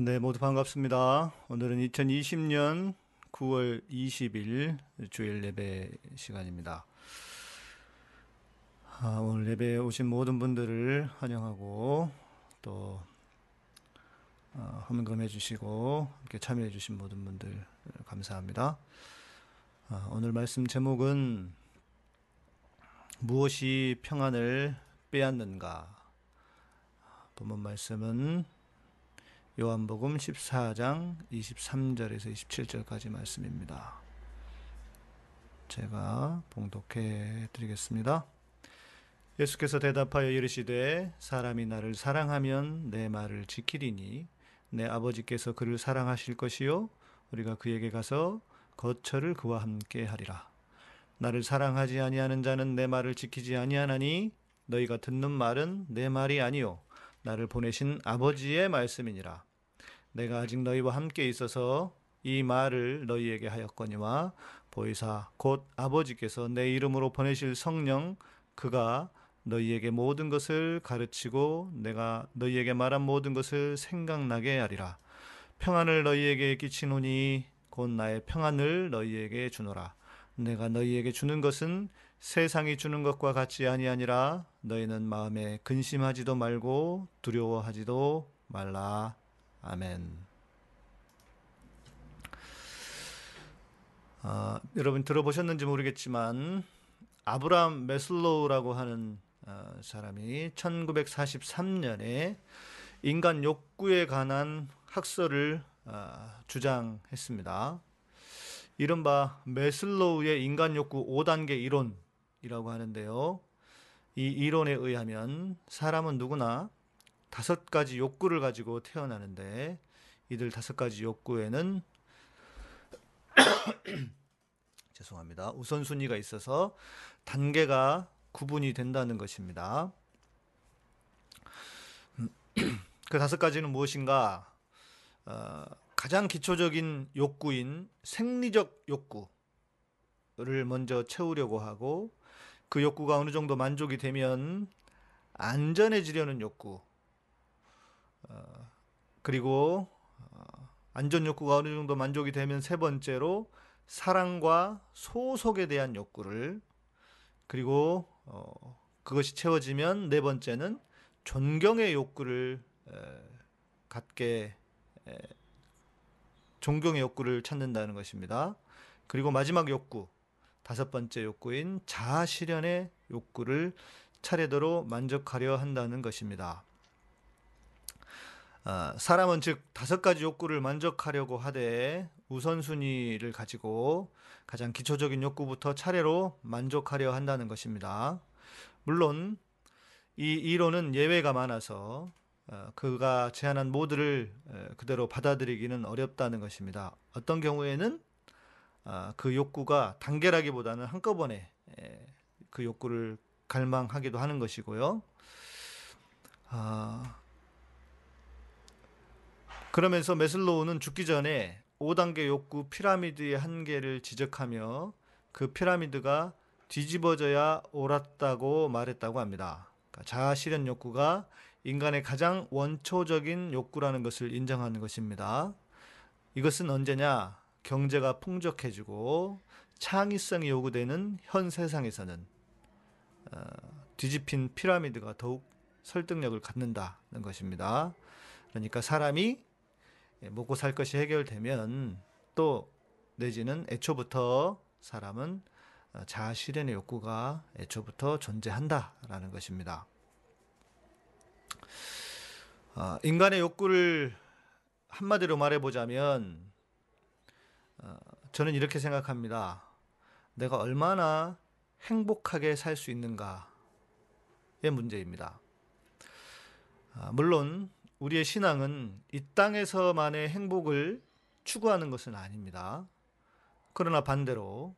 네, 모두 반갑습니다. 오늘은 2020년 9월 20일 주일 예배 시간입니다. 아, 오늘 예배에 오신 모든 분들을 환영하고 또 어, 헌금해 주시고 함께 참여해 주신 모든 분들 감사합니다. 아, 오늘 말씀 제목은 무엇이 평안을 빼앗는가? 본문 말씀은 요한복음 14장 23절에서 27절까지 말씀입니다. 제가 봉독해 드리겠습니다. 예수께서 대답하여 이르시되 사람이 나를 사랑하면 내 말을 지키리니 내 아버지께서 그를 사랑하실 것이요 우리가 그에게 가서 거처를 그와 함께 하리라. 나를 사랑하지 아니하는 자는 내 말을 지키지 아니하나니 너희가 듣는 말은 내 말이 아니요 나를 보내신 아버지의 말씀이니라. 내가 아직 너희와 함께 있어서 이 말을 너희에게 하였거니와 보이사 곧 아버지께서 내 이름으로 보내실 성령 그가 너희에게 모든 것을 가르치고 내가 너희에게 말한 모든 것을 생각나게 하리라. 평안을 너희에게 끼치노니 곧 나의 평안을 너희에게 주노라. 내가 너희에게 주는 것은 세상이 주는 것과 같이 아니하니라. 너희는 마음에 근심하지도 말고 두려워하지도 말라 아멘. 아, 여러분 들어보셨는지 모르겠지만 아브람 메슬로우라고 하는 어, 사람이 1943년에 인간 욕구에 관한 학설을 어, 주장했습니다. 이른바 메슬로우의 인간 욕구 5단계 이론이라고 하는데요. 이 이론에 의하면 사람은 누구나 다섯 가지 욕구를 가지고 태어나는데 이들 다섯 가지 욕구에는 죄송합니다. 우선순위가 있어서 단계가 구분이 된다는 것입니다. 그 다섯 가지는 무엇인가? 어, 가장 기초적인 욕구인 생리적 욕구를 먼저 채우려고 하고 그 욕구가 어느 정도 만족이 되면 안전해지려는 욕구, 어, 그리고 어, 안전 욕구가 어느 정도 만족이 되면 세 번째로 사랑과 소속에 대한 욕구를 그리고 어, 그것이 채워지면 네 번째는 존경의 욕구를 에, 갖게 에, 존경의 욕구를 찾는다는 것입니다. 그리고 마지막 욕구 다섯 번째 욕구인 자아 실현의 욕구를 차례대로 만족하려 한다는 것입니다. 어, 사람은 즉 다섯 가지 욕구를 만족하려고 하되 우선순위를 가지고 가장 기초적인 욕구부터 차례로 만족하려 한다는 것입니다. 물론 이 이론은 예외가 많아서 어, 그가 제안한 모두를 그대로 받아들이기는 어렵다는 것입니다. 어떤 경우에는 어, 그 욕구가 단계라기보다는 한꺼번에 그 욕구를 갈망하기도 하는 것이고요. 아, 그러면서 메슬로우는 죽기 전에 5단계 욕구 피라미드의 한계를 지적하며 그 피라미드가 뒤집어져야 옳았다고 말했다고 합니다. 그러니까 자아 실현 욕구가 인간의 가장 원초적인 욕구라는 것을 인정하는 것입니다. 이것은 언제냐? 경제가 풍족해지고 창의성이 요구되는 현 세상에서는 어, 뒤집힌 피라미드가 더욱 설득력을 갖는다는 것입니다. 그러니까 사람이 예, 먹고 살 것이 해결되면 또 내지는 애초부터 사람은 어, 자아 실현의 욕구가 애초부터 존재한다라는 것입니다. 어, 인간의 욕구를 한마디로 말해보자면 어, 저는 이렇게 생각합니다. 내가 얼마나 행복하게 살 수 있는가의 문제입니다. 아, 물론 우리의 신앙은 이 땅에서만의 행복을 추구하는 것은 아닙니다. 그러나 반대로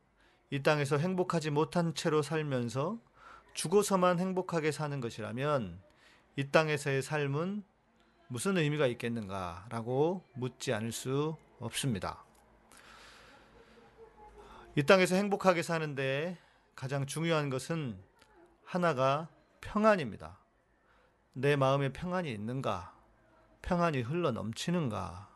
이 땅에서 행복하지 못한 채로 살면서 죽어서만 행복하게 사는 것이라면 이 땅에서의 삶은 무슨 의미가 있겠는가라고 묻지 않을 수 없습니다. 이 땅에서 행복하게 사는데 가장 중요한 것은 하나가 평안입니다. 내 마음에 평안이 있는가? 평안이 흘러 넘치는가?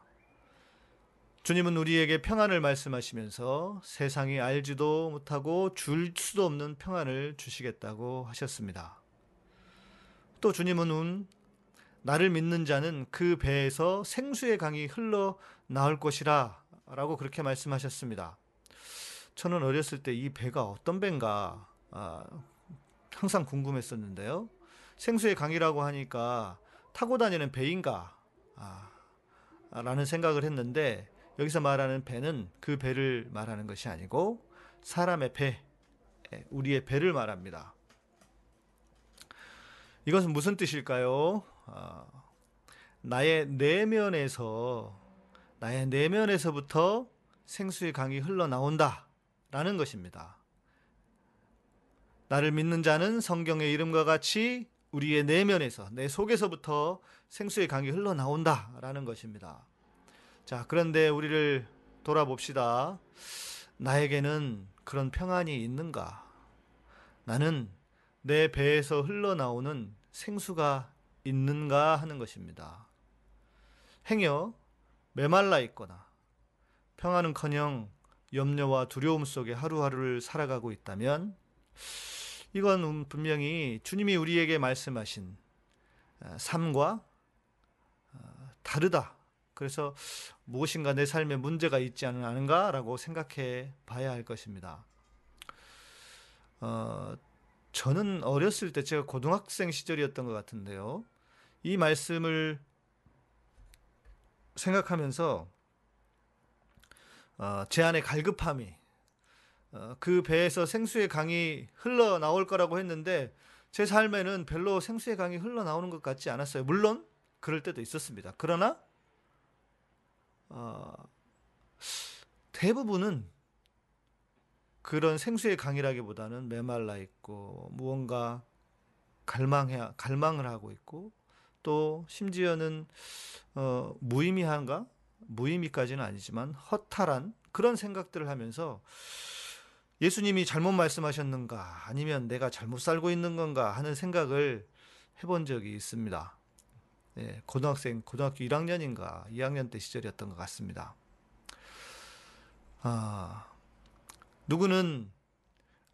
주님은 우리에게 평안을 말씀하시면서 세상이 알지도 못하고 줄 수도 없는 평안을 주시겠다고 하셨습니다. 또 주님은 나를 믿는 자는 그 배에서 생수의 강이 흘러 나올 것이라 라고 그렇게 말씀하셨습니다. 저는 어렸을 때 이 배가 어떤 배인가 아, 항상 궁금했었는데요. 생수의 강이라고 하니까 타고 다니는 배인가 아, 라는 생각을 했는데 여기서 말하는 배는 그 배를 말하는 것이 아니고 사람의 배, 예, 우리의 배를 말합니다. 이것은 무슨 뜻일까요? 아, 나의 내면에서 나의 내면에서부터 생수의 강이 흘러나온다 라는 것입니다. 나를 믿는 자는 성경의 이름과 같이 우리의 내면에서 내 속에서부터 생수의 강이 흘러나온다 라는 것입니다. 자, 그런데 우리를 돌아봅시다. 나에게는 그런 평안이 있는가? 나는 내 배에서 흘러나오는 생수가 있는가 하는 것입니다. 행여 메말라 있거나 평안은커녕 염려와 두려움 속에 하루하루를 살아가고 있다면 이건 분명히 주님이 우리에게 말씀하신 아, 삶과 아, 다르다. 그래서 무엇인가 내 삶에 문제가 있지 않은가라고 생각해 봐야 할 것입니다. 어, 저는 어렸을 때 제가 고등학생 시절이었던 것 같은데요. 이 말씀을 생각하면서 어, 제 안에 갈급함이 어, 그 배에서 생수의 강이 흘러 나올 거라고 했는데 제 삶에는 별로 생수의 강이 흘러 나오는 것 같지 않았어요. 물론 그럴 때도 있었습니다. 그러나 어, 대부분은 그런 생수의 강이라기보다는 메말라 있고 무언가 갈망해 갈망을 하고 있고 또 심지어는 어, 무의미한가 무의미까지는 아니지만 허탈한 그런 생각들을 하면서 예수님이 잘못 말씀하셨는가 아니면 내가 잘못 살고 있는 건가 하는 생각을 해본 적이 있습니다. 예, 고등학생 고등학교 1학년인가 2학년 때 시절이었던 것 같습니다. 아, 누구는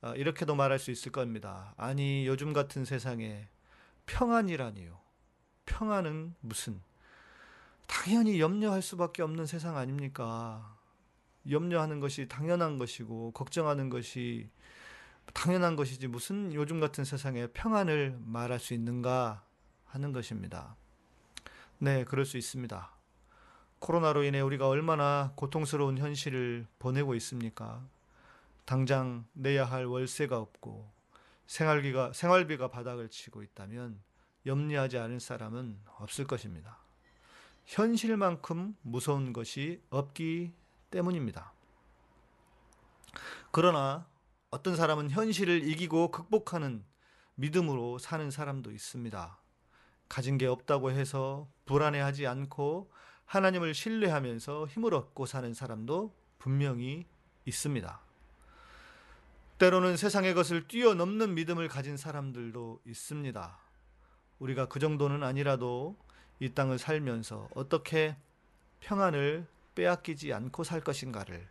아, 이렇게도 말할 수 있을 겁니다. 아니 요즘 같은 세상에 평안이라니요. 평안은 무슨 당연히 염려할 수밖에 없는 세상 아닙니까? 염려하는 것이 당연한 것이고 걱정하는 것이 당연한 것이지 무슨 요즘 같은 세상에 평안을 말할 수 있는가 하는 것입니다. 네, 그럴 수 있습니다. 코로나로 인해 우리가 얼마나 고통스러운 현실을 보내고 있습니까? 당장 내야 할 월세가 없고 생활비가 생활비가 바닥을 치고 있다면 염려하지 않을 사람은 없을 것입니다. 현실만큼 무서운 것이 없기 때문입니다. 그러나 어떤 사람은 현실을 이기고 극복하는 믿음으로 사는 사람도 있습니다. 가진 게 없다고 해서 불안해하지 않고 하나님을 신뢰하면서 힘을 얻고 사는 사람도 분명히 있습니다. 때로는 세상의 것을 뛰어넘는 믿음을 가진 사람들도 있습니다. 우리가 그 정도는 아니라도 이 땅을 살면서 어떻게 평안을 빼앗기지 않고 살 것인가를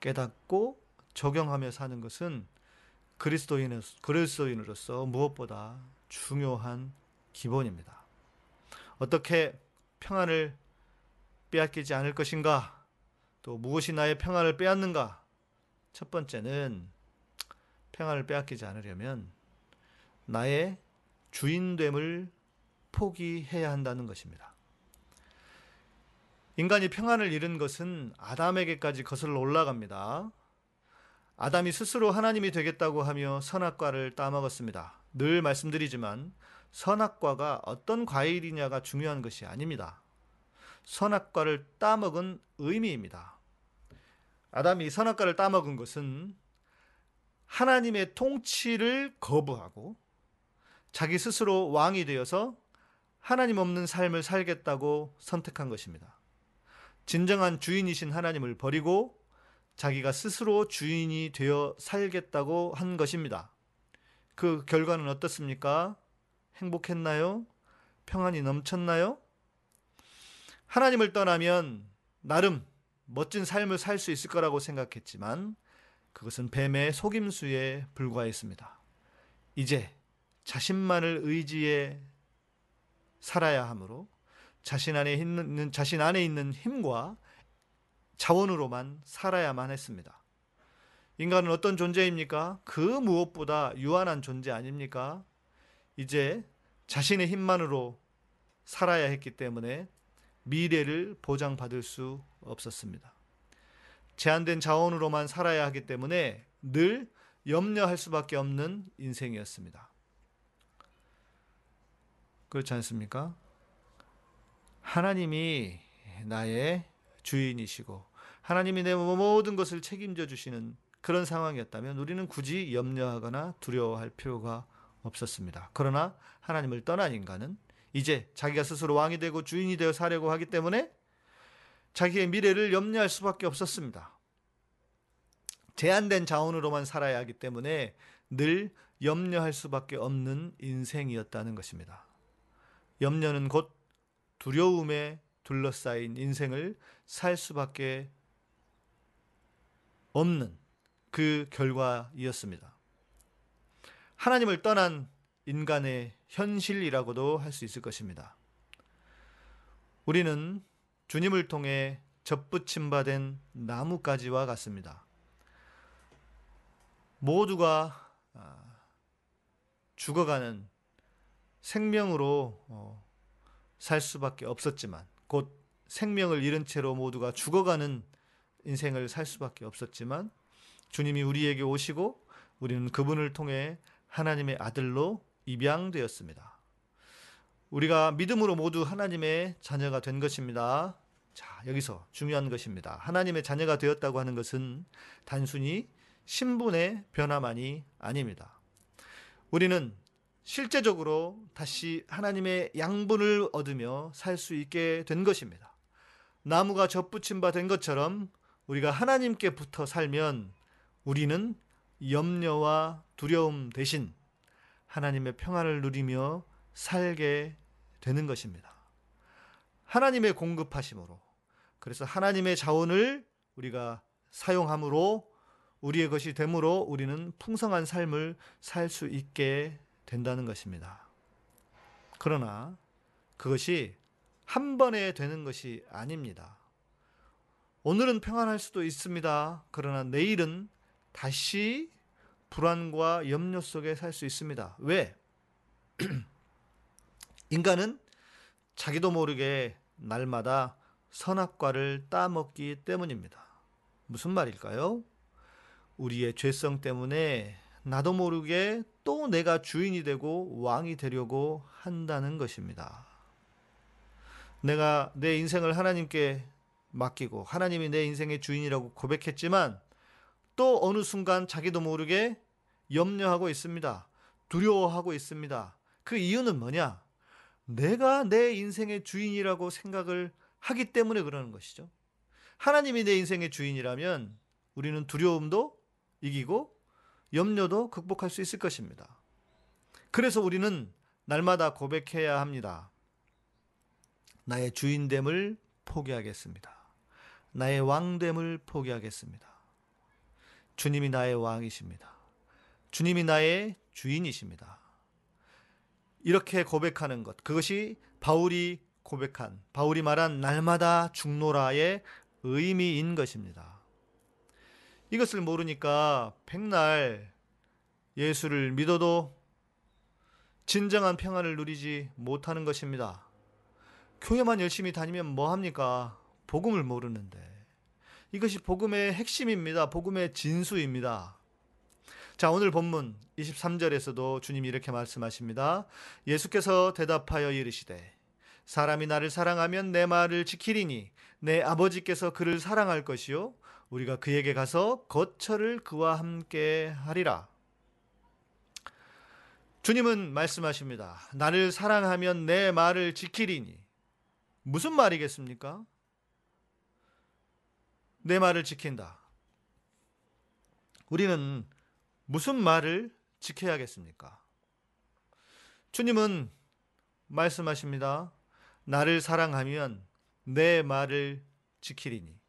깨닫고 적용하며 사는 것은 그리스도인으로서, 그리스도인으로서 무엇보다 중요한 기본입니다. 어떻게 평안을 빼앗기지 않을 것인가? 또 무엇이 나의 평안을 빼앗는가? 첫 번째는 평안을 빼앗기지 않으려면 나의 주인됨을 포기해야 한다는 것입니다. 인간이 평안을 잃은 것은 아담에게까지 거슬러 올라갑니다. 아담이 스스로 하나님이 되겠다고 하며 선악과를 따먹었습니다. 늘 말씀드리지만 선악과가 어떤 과일이냐가 중요한 것이 아닙니다. 선악과를 따먹은 의미입니다. 아담이 선악과를 따먹은 것은 하나님의 통치를 거부하고 자기 스스로 왕이 되어서 하나님 없는 삶을 살겠다고 선택한 것입니다. 진정한 주인이신 하나님을 버리고 자기가 스스로 주인이 되어 살겠다고 한 것입니다. 그 결과는 어떻습니까? 행복했나요? 평안이 넘쳤나요? 하나님을 떠나면 나름 멋진 삶을 살 수 있을 거라고 생각했지만 그것은 뱀의 속임수에 불과했습니다. 이제 자신만을 의지해 살아야 하므로 자신 안에 있는 자신 안에 있는 힘과 자원으로만 살아야만 했습니다. 인간은 어떤 존재입니까? 그 무엇보다 유한한 존재 아닙니까? 이제 자신의 힘만으로 살아야 했기 때문에 미래를 보장받을 수 없었습니다. 제한된 자원으로만 살아야 하기 때문에 늘 염려할 수밖에 없는 인생이었습니다. 그렇지 않습니까? 하나님이 나의 주인이시고 하나님이 내 모든 것을 책임져 주시는 그런 상황이었다면 우리는 굳이 염려하거나 두려워할 필요가 없었습니다. 그러나 하나님을 떠난 인간은 이제 자기가 스스로 왕이 되고 주인이 되어 사려고 하기 때문에 자기의 미래를 염려할 수밖에 없었습니다. 제한된 자원으로만 살아야 하기 때문에 늘 염려할 수밖에 없는 인생이었다는 것입니다. 염려는 곧 두려움에 둘러싸인 인생을 살 수밖에 없는 그 결과이었습니다. 하나님을 떠난 인간의 현실이라고도 할 수 있을 것입니다. 우리는 주님을 통해 접붙임 받은 나뭇가지와 같습니다. 모두가 아, 죽어가는 생명으로 어, 살 수밖에 없었지만 곧 생명을 잃은 채로 모두가 죽어가는 인생을 살 수밖에 없었지만 주님이 우리에게 오시고 우리는 그분을 통해 하나님의 아들로 입양되었습니다. 우리가 믿음으로 모두 하나님의 자녀가 된 것입니다. 자, 여기서 중요한 것입니다. 하나님의 자녀가 되었다고 하는 것은 단순히 신분의 변화만이 아닙니다. 우리는 실제적으로 다시 하나님의 양분을 얻으며 살 수 있게 된 것입니다. 나무가 접붙임 바 된 것처럼 우리가 하나님께 붙어 살면 우리는 염려와 두려움 대신 하나님의 평안을 누리며 살게 되는 것입니다. 하나님의 공급하심으로 그래서 하나님의 자원을 우리가 사용함으로 우리의 것이 되므로 우리는 풍성한 삶을 살 수 있게 된다는 것입니다. 그러나 그것이 한 번에 되는 것이 아닙니다. 오늘은 평안할 수도 있습니다. 그러나 내일은 다시 불안과 염려 속에 살 수 있습니다. 왜? 인간은 자기도 모르게 날마다 선악과를 따먹기 때문입니다. 무슨 말일까요? 우리의 죄성 때문에 나도 모르게 또 내가 주인이 되고 왕이 되려고 한다는 것입니다. 내가 내 인생을 하나님께 맡기고 하나님이 내 인생의 주인이라고 고백했지만 또 어느 순간 자기도 모르게 염려하고 있습니다. 두려워하고 있습니다. 그 이유는 뭐냐? 내가 내 인생의 주인이라고 생각을 하기 때문에 그러는 것이죠. 하나님이 내 인생의 주인이라면 우리는 두려움도 이기고 염려도 극복할 수 있을 것입니다. 그래서 우리는 날마다 고백해야 합니다. 나의 주인됨을 포기하겠습니다. 나의 왕됨을 포기하겠습니다. 주님이 나의 왕이십니다. 주님이 나의 주인이십니다. 이렇게 고백하는 것, 그것이 바울이 고백한, 바울이 말한 날마다 죽노라의 의미인 것입니다. 이것을 모르니까 백날 예수를 믿어도 진정한 평안을 누리지 못하는 것입니다. 교회만 열심히 다니면 뭐 합니까? 복음을 모르는데. 이것이 복음의 핵심입니다. 복음의 진수입니다. 자, 오늘 본문 23절에서도 주님이 이렇게 말씀하십니다. 예수께서 대답하여 이르시되 사람이 나를 사랑하면 내 말을 지키리니 내 아버지께서 그를 사랑할 것이요 우리가 그에게 가서 거처를 그와 함께 하리라. 주님은 말씀하십니다. 나를 사랑하면 내 말을 지키리니 무슨 말이겠습니까? 내 말을 지킨다. 우리는 무슨 말을 지켜야겠습니까? 주님은 말씀하십니다. 나를 사랑하면 내 말을 지키리니.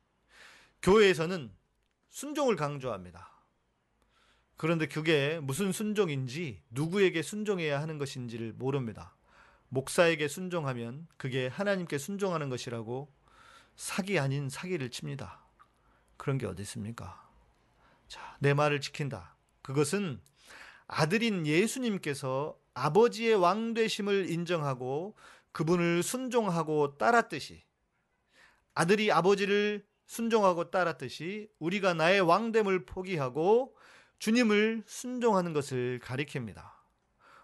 교회에서는 순종을 강조합니다. 그런데 그게 무슨 순종인지 누구에게 순종해야 하는 것인지를 모릅니다. 목사에게 순종하면 그게 하나님께 순종하는 것이라고 사기 아닌 사기를 칩니다. 그런 게 어디 있습니까? 자, 내 말을 지킨다. 그것은 아들인 예수님께서 아버지의 왕 되심을 인정하고 그분을 순종하고 따랐듯이 아들이 아버지를 순종하고 따랐듯이 우리가 나의 왕됨을 포기하고 주님을 순종하는 것을 가리킵니다.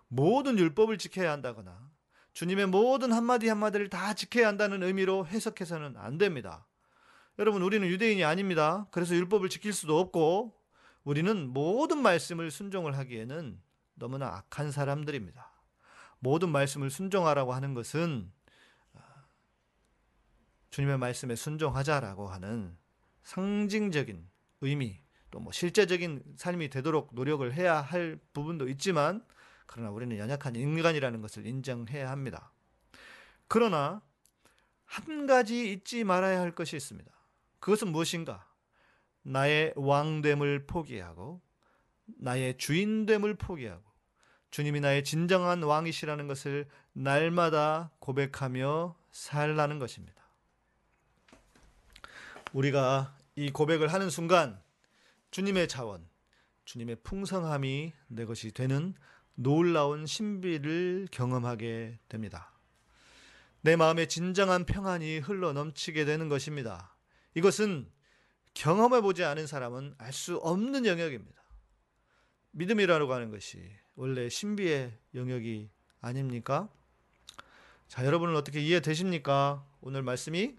모든 율법을 지켜야 한다거나 주님의 모든 한마디 한마디를 다 지켜야 한다는 의미로 해석해서는 안 됩니다. 여러분, 우리는 유대인이 아닙니다. 그래서 율법을 지킬 수도 없고 우리는 모든 말씀을 순종을 하기에는 너무나 악한 사람들입니다. 모든 말씀을 순종하라고 하는 것은 아, 주님의 말씀에 순종하자라고 하는 상징적인 의미 또 뭐 실제적인 삶이 되도록 노력을 해야 할 부분도 있지만 그러나 우리는 연약한 인간이라는 것을 인정해야 합니다. 그러나 한 가지 잊지 말아야 할 것이 있습니다. 그것은 무엇인가? 나의 왕됨을 포기하고 나의 주인됨을 포기하고 주님이 나의 진정한 왕이시라는 것을 날마다 고백하며 살라는 것입니다. 우리가 이 고백을 하는 순간 주님의 자원, 주님의 풍성함이 내 것이 되는 놀라운 신비를 경험하게 됩니다. 내 마음에 진정한 평안이 흘러 넘치게 되는 것입니다. 이것은 경험해 보지 않은 사람은 알 수 없는 영역입니다. 믿음이라고 하는 것이 원래 신비의 영역이 아닙니까? 자, 여러분은 어떻게 이해되십니까? 오늘 말씀이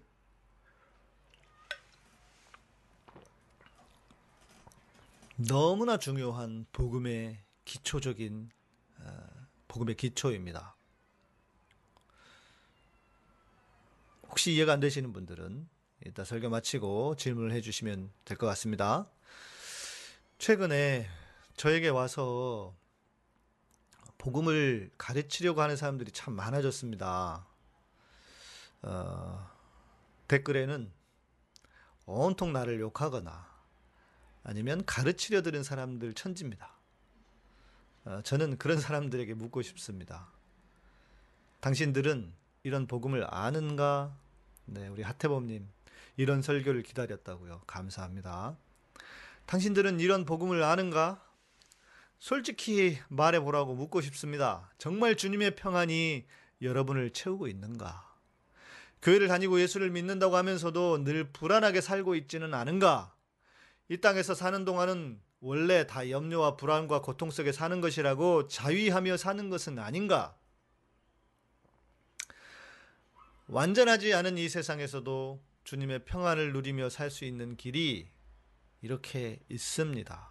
너무나 중요한 복음의 기초적인 어, 복음의 기초입니다. 혹시 이해가 안 되시는 분들은 이따 설교 마치고 질문을 해주시면 될 것 같습니다. 최근에 저에게 와서 복음을 가르치려고 하는 사람들이 참 많아졌습니다. 어, 댓글에는 온통 나를 욕하거나 아니면 가르치려 드는 사람들 천지입니다. 어, 저는 그런 사람들에게 묻고 싶습니다. 당신들은 이런 복음을 아는가? 네, 우리 하태범님 이런 설교를 기다렸다고요. 감사합니다. 당신들은 이런 복음을 아는가? 솔직히 말해보라고 묻고 싶습니다. 정말 주님의 평안이 여러분을 채우고 있는가? 교회를 다니고 예수를 믿는다고 하면서도 늘 불안하게 살고 있지는 않은가? 이 땅에서 사는 동안은 원래 다 염려와 불안과 고통 속에 사는 것이라고 자위하며 사는 것은 아닌가? 완전하지 않은 이 세상에서도 주님의 평안을 누리며 살 수 있는 길이 이렇게 있습니다.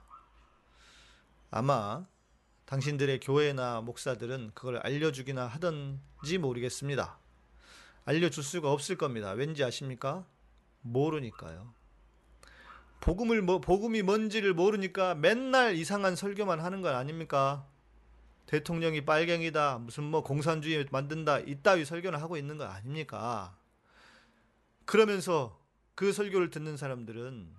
아마 당신들의 교회나 목사들은 그걸 알려주기나 하던지 모르겠습니다. 알려줄 수가 없을 겁니다. 왠지 아십니까? 모르니까요. 복음을 뭐 복음이 뭔지를 모르니까 맨날 이상한 설교만 하는 건 아닙니까? 대통령이 빨갱이다 무슨 뭐 공산주의 만든다 이따위 설교를 하고 있는 거 아닙니까? 그러면서 그 설교를 듣는 사람들은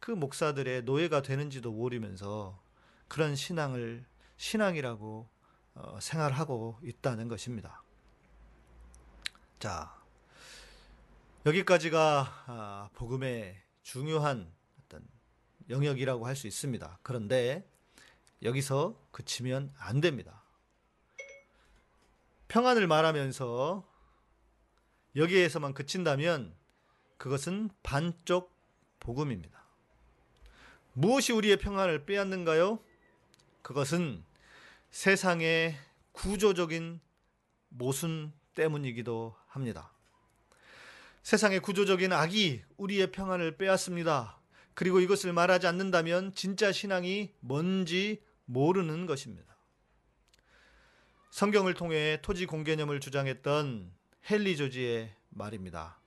그 목사들의 노예가 되는지도 모르면서 그런 신앙을 신앙이라고 어, 생활하고 있다는 것입니다. 자 여기까지가 아, 복음의 중요한 영역이라고 할 수 있습니다. 그런데 여기서 그치면 안 됩니다. 평안을 말하면서 여기에서만 그친다면 그것은 반쪽 복음입니다. 무엇이 우리의 평안을 빼앗는가요? 그것은 세상의 구조적인 모순 때문이기도 합니다. 세상의 구조적인 악이 우리의 평안을 빼앗습니다. 그리고 이것을 말하지 않는다면 진짜 신앙이 뭔지 모르는 것입니다. 성경을 통해 토지 공개념을 주장했던 헨리 조지의 말입니다.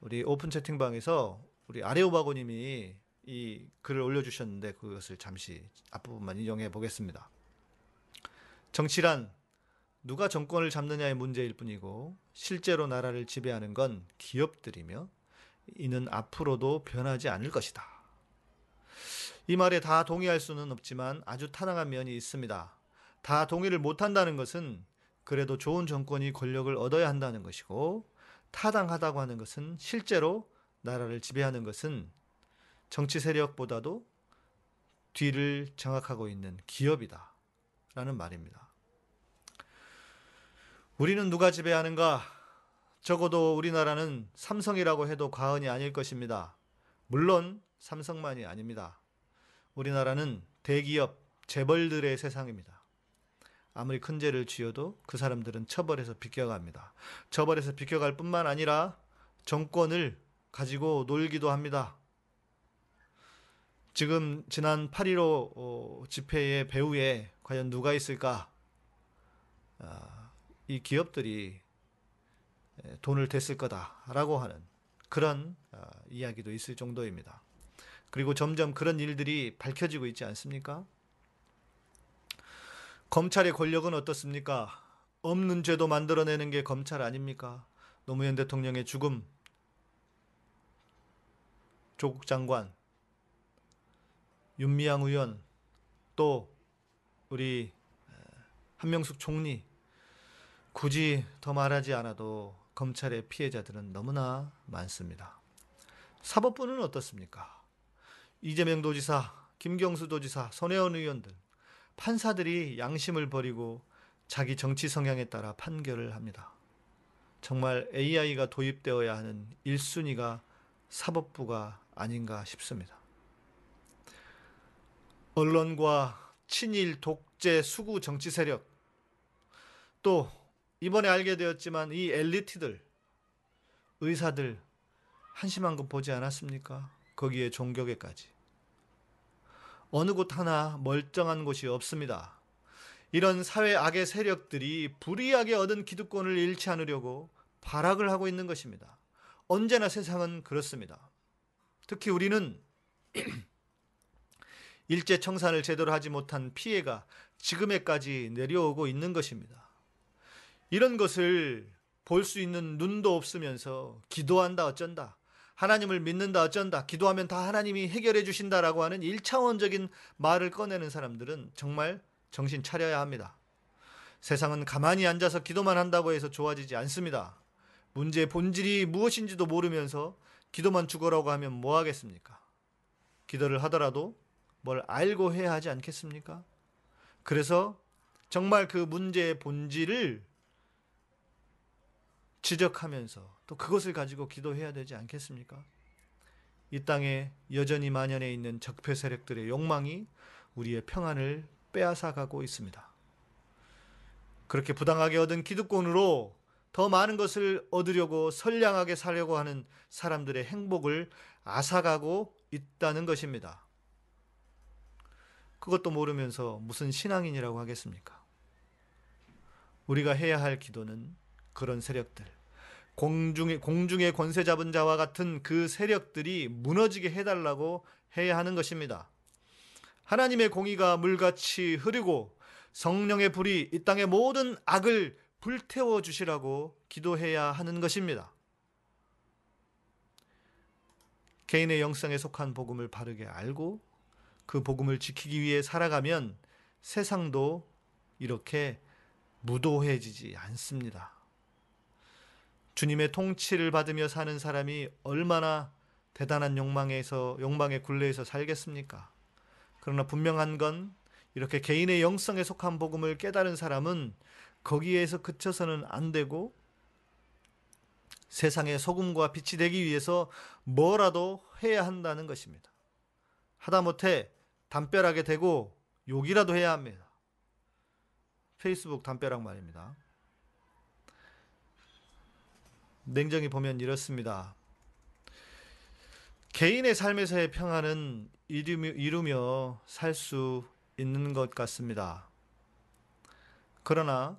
우리 오픈 채팅방에서 우리 아레오바고님이 이 글을 올려주셨는데 그것을 잠시 앞부분만 인용해 보겠습니다. 정치란 누가 정권을 잡느냐의 문제일 뿐이고 실제로 나라를 지배하는 건 기업들이며 이는 앞으로도 변하지 않을 것이다. 이 말에 다 동의할 수는 없지만 아주 타당한 면이 있습니다. 다 동의를 못한다는 것은 그래도 좋은 정권이 권력을 얻어야 한다는 것이고 타당하다고 하는 것은 실제로 나라를 지배하는 것은 정치 세력보다도 뒤를 장악하고 있는 기업이다. 라는 말입니다. 우리는 누가 지배하는가? 적어도 우리나라는 삼성이라고 해도 과언이 아닐 것입니다. 물론 삼성만이 아닙니다. 우리나라는 대기업, 재벌들의 세상입니다. 아무리 큰 죄를 지어도 그 사람들은 처벌해서 비껴갑니다. 처벌해서 비껴갈 뿐만 아니라 정권을 가지고 놀기도 합니다. 지금 지난 8.15 어, 집회의 배후에 과연 누가 있을까? 아, 이 기업들이 돈을 댔을 거다라고 하는 그런 아, 이야기도 있을 정도입니다. 그리고 점점 그런 일들이 밝혀지고 있지 않습니까? 검찰의 권력은 어떻습니까? 없는 죄도 만들어내는 게 검찰 아닙니까? 노무현 대통령의 죽음, 조국 장관, 윤미향 의원, 또 우리 한명숙 총리, 굳이 더 말하지 않아도 검찰의 피해자들은 너무나 많습니다. 사법부는 어떻습니까? 이재명 도지사, 김경수 도지사, 손혜원 의원들, 판사들이 양심을 버리고 자기 정치 성향에 따라 판결을 합니다. 정말 AI가 도입되어야 하는 1순위가 사법부가 아닌가 싶습니다. 언론과 친일 독재 수구 정치 세력 또 이번에 알게 되었지만 이 엘리트들 의사들 한심한 거 보지 않았습니까? 거기에 종교계까지 어느 곳 하나 멀쩡한 곳이 없습니다. 이런 사회 악의 세력들이 불이하게 얻은 기득권을 잃지 않으려고 발악을 하고 있는 것입니다. 언제나 세상은 그렇습니다. 특히 우리는 일제 청산을 제대로 하지 못한 피해가 지금에까지 내려오고 있는 것입니다. 이런 것을 볼 수 있는 눈도 없으면서 기도한다 어쩐다. 하나님을 믿는다 어쩐다. 기도하면 다 하나님이 해결해 주신다라고 하는 1차원적인 말을 꺼내는 사람들은 정말 정신 차려야 합니다. 세상은 가만히 앉아서 기도만 한다고 해서 좋아지지 않습니다. 문제의 본질이 무엇인지도 모르면서 기도만 죽어라고 하면 뭐 하겠습니까? 기도를 하더라도 뭘 알고 해야 하지 않겠습니까? 그래서 정말 그 문제의 본질을 지적하면서 또 그것을 가지고 기도해야 되지 않겠습니까? 이 땅에 여전히 만연해 있는 적폐 세력들의 욕망이 우리의 평안을 빼앗아가고 있습니다. 그렇게 부당하게 얻은 기득권으로 더 많은 것을 얻으려고 선량하게 살려고 하는 사람들의 행복을 앗아가고 있다는 것입니다. 그것도 모르면서 무슨 신앙인이라고 하겠습니까? 우리가 해야 할 기도는 그런 세력들, 공중의, 공중의 권세 잡은 자와 같은 그 세력들이 무너지게 해달라고 해야 하는 것입니다. 하나님의 공의가 물같이 흐르고 성령의 불이 이 땅의 모든 악을 불태워 주시라고 기도해야 하는 것입니다. 개인의 영성에 속한 복음을 바르게 알고 그 복음을 지키기 위해 살아가면 세상도 이렇게 무도해지지 않습니다. 주님의 통치를 받으며 사는 사람이 얼마나 대단한 욕망에서 욕망의 굴레에서 살겠습니까? 그러나 분명한 건 이렇게 개인의 영성에 속한 복음을 깨달은 사람은 거기에서 그쳐서는 안 되고 세상의 소금과 빛이 되기 위해서 뭐라도 해야 한다는 것입니다. 하다못해 담벼락에 대고 욕이라도 해야 합니다. 페이스북 담벼락 말입니다. 냉정히 보면 이렇습니다. 개인의 삶에서의 평안은 이루며, 이루며 살 수 있는 것 같습니다. 그러나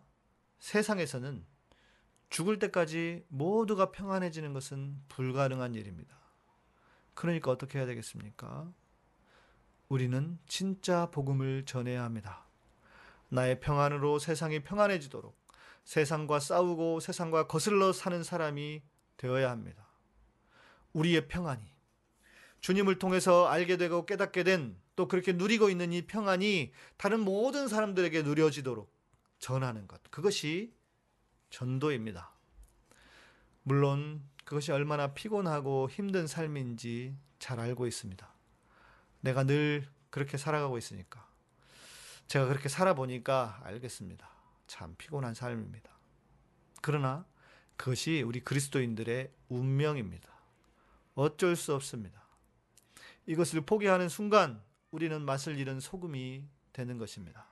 세상에서는 죽을 때까지 모두가 평안해지는 것은 불가능한 일입니다. 그러니까 어떻게 해야 되겠습니까? 우리는 진짜 복음을 전해야 합니다. 나의 평안으로 세상이 평안해지도록 세상과 싸우고 세상과 거슬러 사는 사람이 되어야 합니다. 우리의 평안이 주님을 통해서 알게 되고 깨닫게 된 또 그렇게 누리고 있는 이 평안이 다른 모든 사람들에게 누려지도록 전하는 것. 그것이 전도입니다. 물론 그것이 얼마나 피곤하고 힘든 삶인지 잘 알고 있습니다. 내가 늘 그렇게 살아가고 있으니까. 제가 그렇게 살아보니까 알겠습니다. 참 피곤한 삶입니다. 그러나 그것이 우리 그리스도인들의 운명입니다. 어쩔 수 없습니다. 이것을 포기하는 순간 우리는 맛을 잃은 소금이 되는 것입니다.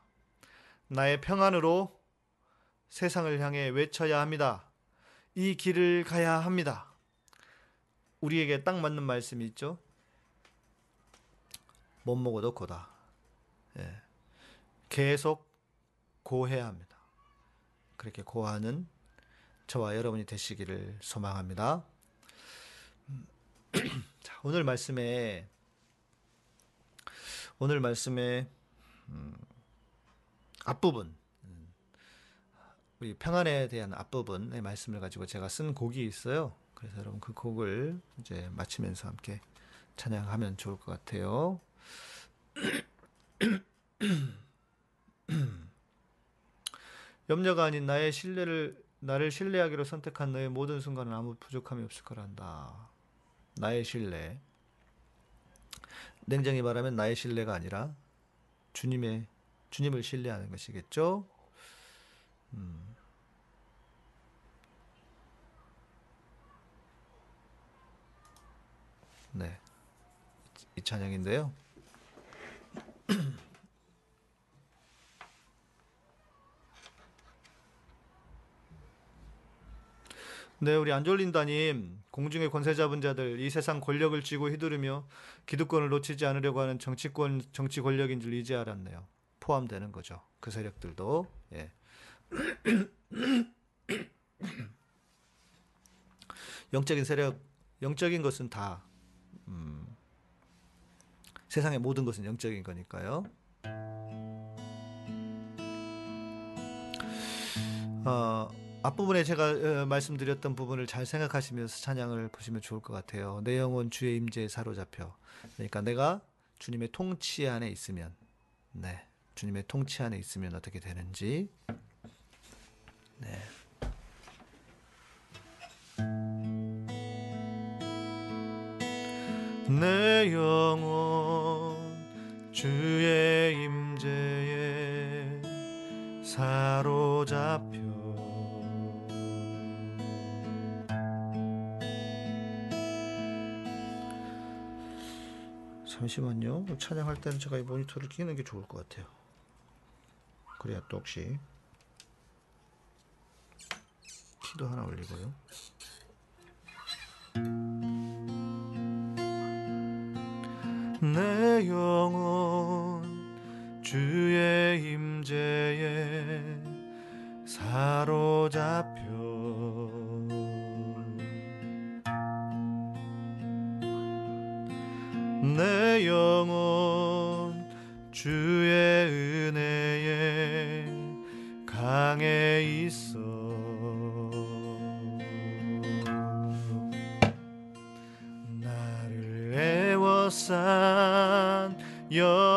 나의 평안으로 세상을 향해 외쳐야 합니다. 이 길을 가야 합니다. 우리에게 딱 맞는 말씀이 있죠. 못 먹어도 고다. 예. 계속 고해야 합니다. 그렇게 고하는 저와 여러분이 되시기를 소망합니다. 자, 오늘 말씀에 오늘 말씀에 음, 앞부분 음, 우리 평안에 대한 앞부분의 말씀을 가지고 제가 쓴 곡이 있어요. 그래서 여러분 그 곡을 이제 마치면서 함께 찬양하면 좋을 것 같아요. 염려가 아닌 나의 신뢰를 나를 신뢰하기로 선택한 너의 모든 순간은 아무 부족함이 없을 거란다. 나의 신뢰. 냉정히 말하면 나의 신뢰가 아니라 주님의 주님을 신뢰하는 것이겠죠. 음. 네, 이 찬양인데요. 네, 우리 안졸린다님, 공중의 권세 잡은 자들, 이 세상 권력을 쥐고 휘두르며 기득권을 놓치지 않으려고 하는 정치권, 정치 권력인 줄 이제 알았네요. 포함되는 거죠. 그 세력들도. 예. 영적인 세력, 영적인 것은 다, 음, 세상의 모든 것은 영적인 거니까요. 어, 앞부분에 제가 어, 말씀드렸던 부분을 잘 생각하시면서 찬양을 보시면 좋을 것 같아요. 내 영혼 주의 임재에 사로잡혀. 그러니까 내가 주님의 통치 안에 있으면, 네, 주님의 통치 안에 있으면 어떻게 되는지, 네. 내 영혼 주의 임재에 사로잡혀 잠시만요. 찬양할 때는 제가 이 모니터를 끼는 게 좋을 것 같아요. 그래야 또 혹시 키도 하나 올리고요. 내 영혼 주의 임재에 사로잡혀 내 영혼. 주의 은혜에 강해 있어. 나를 애워싼 염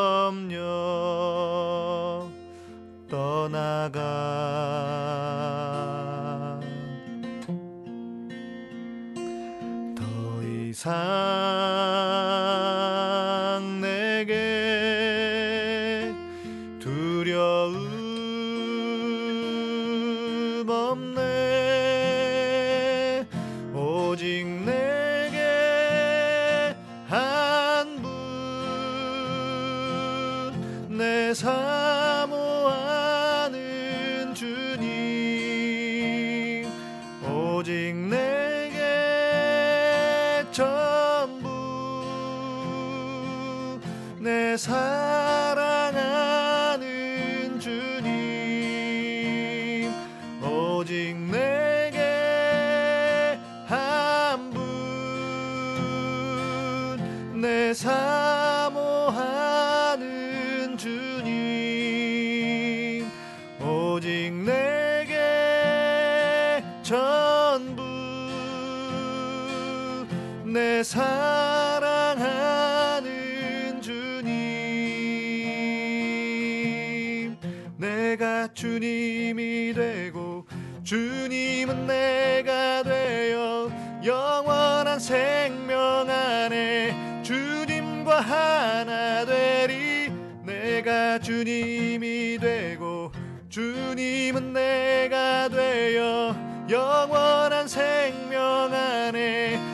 내가 주님이 되고 주님은 내가 되어 영원한 생명 안에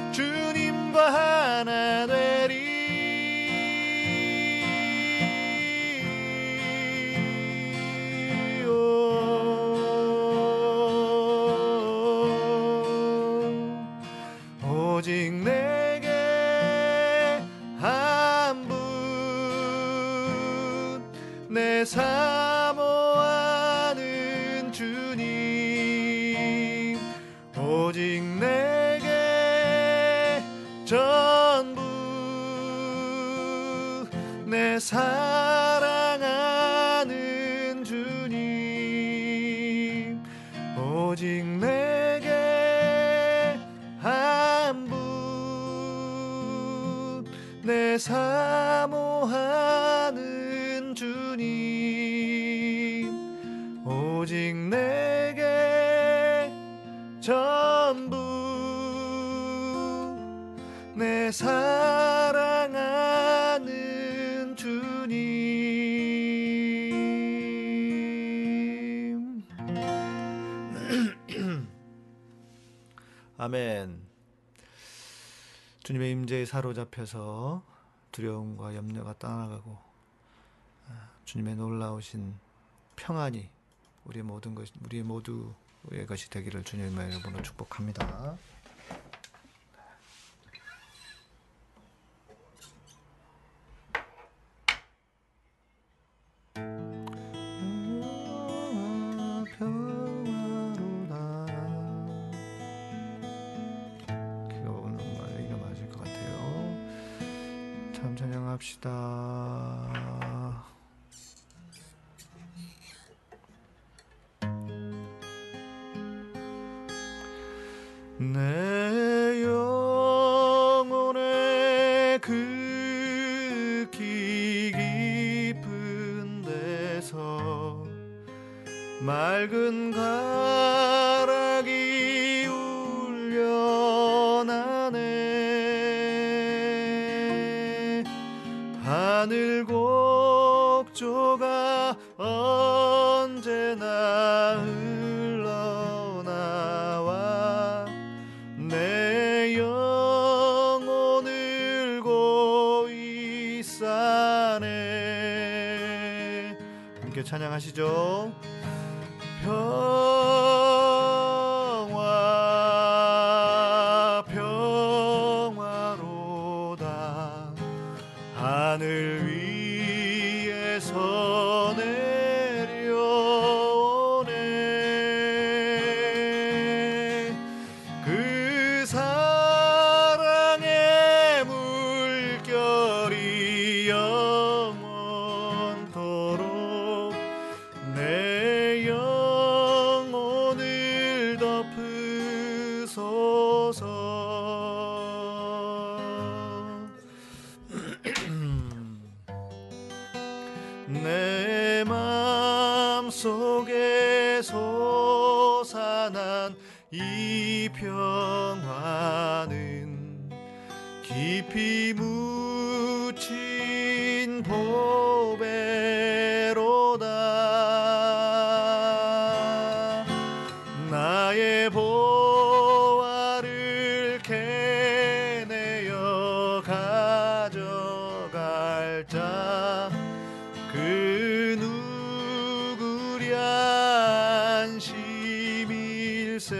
문제에 사로잡혀서 두려움과 염려가 떠나가고 아, 주님의 놀라우신 평안이 우리 모든 것 우리 모두의 것이 되기를 주님의 이름으로 축복합니다. 내 영혼의 그기 깊은 데서 맑은 아시죠? 관심일세.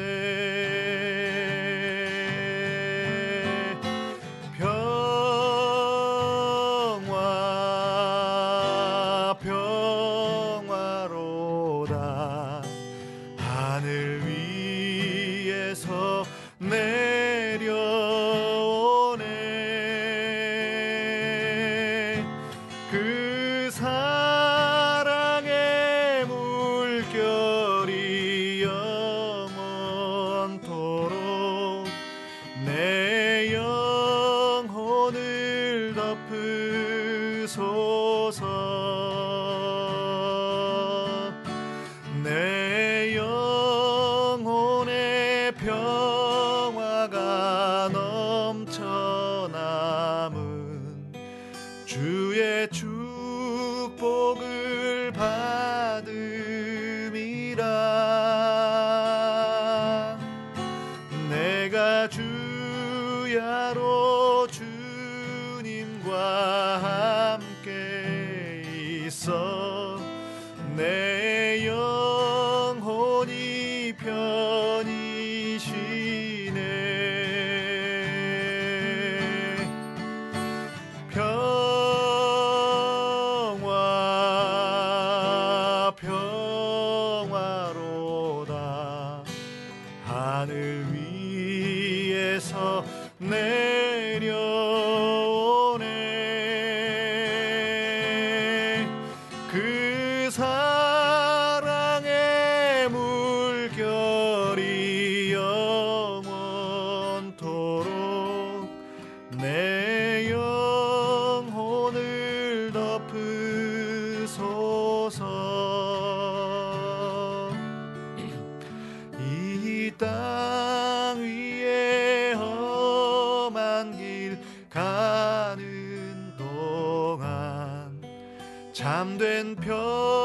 참된 평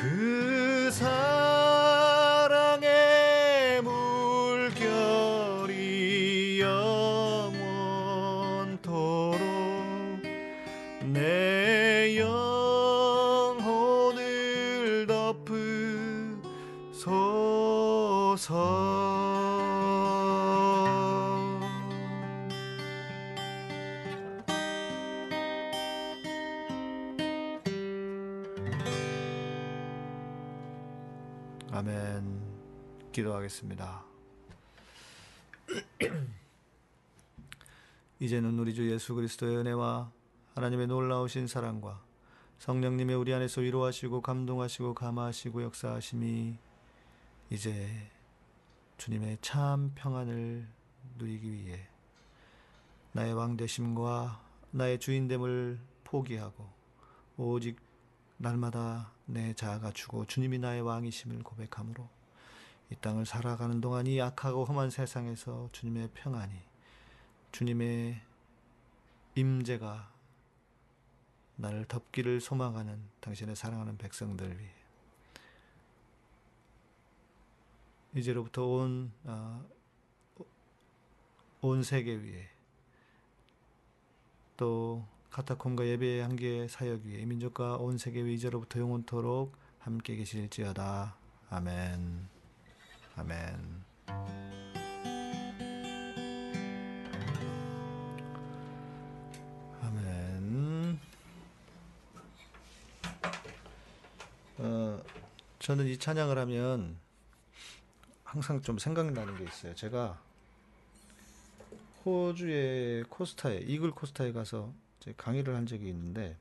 그 사랑 예수 그리스도의 은혜와 하나님의 놀라우신 사랑과 성령님의 우리 안에서 위로하시고 감동하시고 감화하시고 역사하심이 이제 주님의 참 평안을 누리기 위해 나의 왕 되심과 나의 주인됨을 포기하고 오직 날마다 내 자아가 주고 주님이 나의 왕이심을 고백함으로 이 땅을 살아가는 동안 이 악하고 험한 세상에서 주님의 평안이 주님의 임재가 나를 덮기를 소망하는 당신의 사랑하는 백성들 위해. 이제로부터 온, 아, 온 세계 위에 또 카타콤과 예배의 한계 사역 위에 민족과 온 세계 위 이제로부터 영원토록 함께 계실지어다. 아멘. 아멘 어, 저는 이 찬양을 하면 항상 좀 생각나는 게 있어요. 제가 호주의 코스타에 이글 코스타에 가서 강의를 한 적이 있는데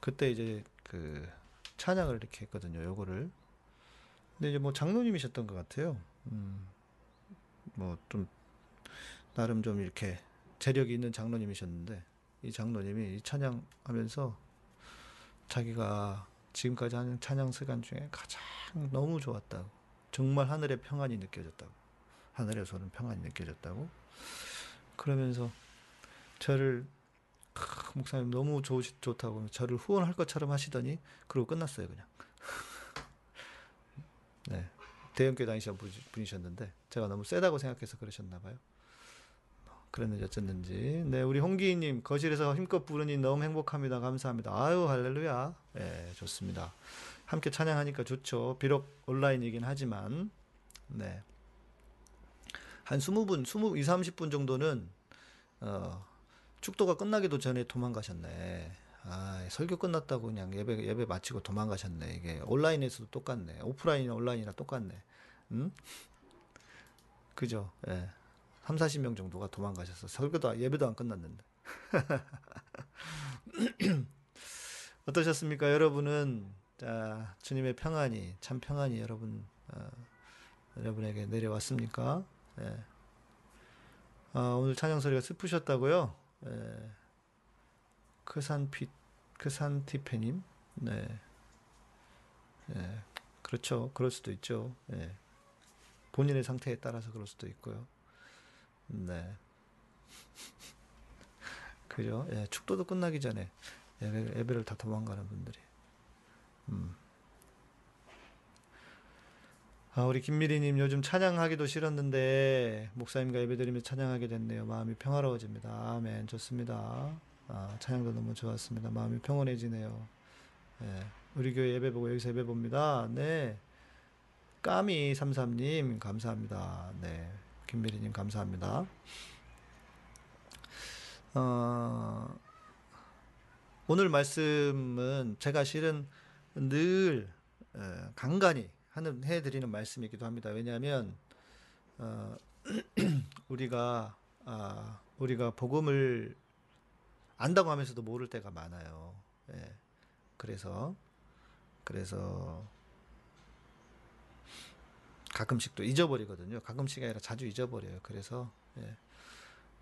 그때 이제 그 찬양을 이렇게 했거든요. 요거를. 근데 이제 뭐 장로님이셨던 것 같아요. 음, 뭐 좀 나름 좀 이렇게 재력이 있는 장로님이셨는데 이 장로님이 이 찬양하면서 자기가 지금까지 하는 찬양 시간 중에 가장 너무 좋았다고. 정말 하늘의 평안이 느껴졌다고. 하늘에서는 평안이 느껴졌다고. 그러면서 저를 크, 목사님 너무 좋, 좋다고 저를 후원할 것처럼 하시더니 그러고 끝났어요 그냥. 네. 대형교회 다니시던 분- 분이셨는데 제가 너무 세다고 생각해서 그러셨나 봐요 그랬는지 어쨌는지. 네 우리 홍기희님 거실에서 힘껏 부르니 너무 행복합니다. 감사합니다. 아유 할렐루야. 예 좋습니다. 함께 찬양하니까 좋죠. 비록 온라인이긴 하지만. 네 한 20분 20 2, 30분 정도는 어 축도가 끝나기도 전에 도망가셨네. 아 설교 끝났다고 그냥 예배 예배 마치고 도망가셨네. 이게 온라인에서도 똑같네. 오프라인 온라인이나 똑같네. 음? 그죠? 예 3, 40명 정도가 도망가셔서 설교도 예배도 안 끝났는데. 어떠셨습니까? 여러분은 자, 주님의 평안이 참 평안이 여러분 어, 여러분에게 내려왔습니까? 예. 아, 오늘 찬양 소리가 슬프셨다고요? 예. 크산피 크산티페님, 네, 예. 그렇죠. 그럴 수도 있죠. 예. 본인의 상태에 따라서 그럴 수도 있고요. 네. 그죠? 예, 축도도 끝나기 전에 예배, 예배를 다 도망가는 분들이. 음. 아, 우리 김미리님 요즘 찬양하기도 싫었는데 목사님과 예배드리며 찬양하게 됐네요. 마음이 평화로워집니다. 아멘. 좋습니다. 아, 찬양도 너무 좋았습니다. 마음이 평온해지네요. 예, 우리 교회 예배 보고 여기서 예배 봅니다. 네. 까미 삼삼님 감사합니다. 네. 김미리님 감사합니다. 어, 오늘 말씀은 제가 실은 늘 어, 간간히 하는 해드리는 말씀이기도 합니다. 왜냐하면 어, 우리가 아, 우리가 복음을 안다고 하면서도 모를 때가 많아요. 예. 그래서 그래서 가끔씩 또 잊어버리거든요. 가끔씩이 아니라 자주 잊어버려요. 그래서 예.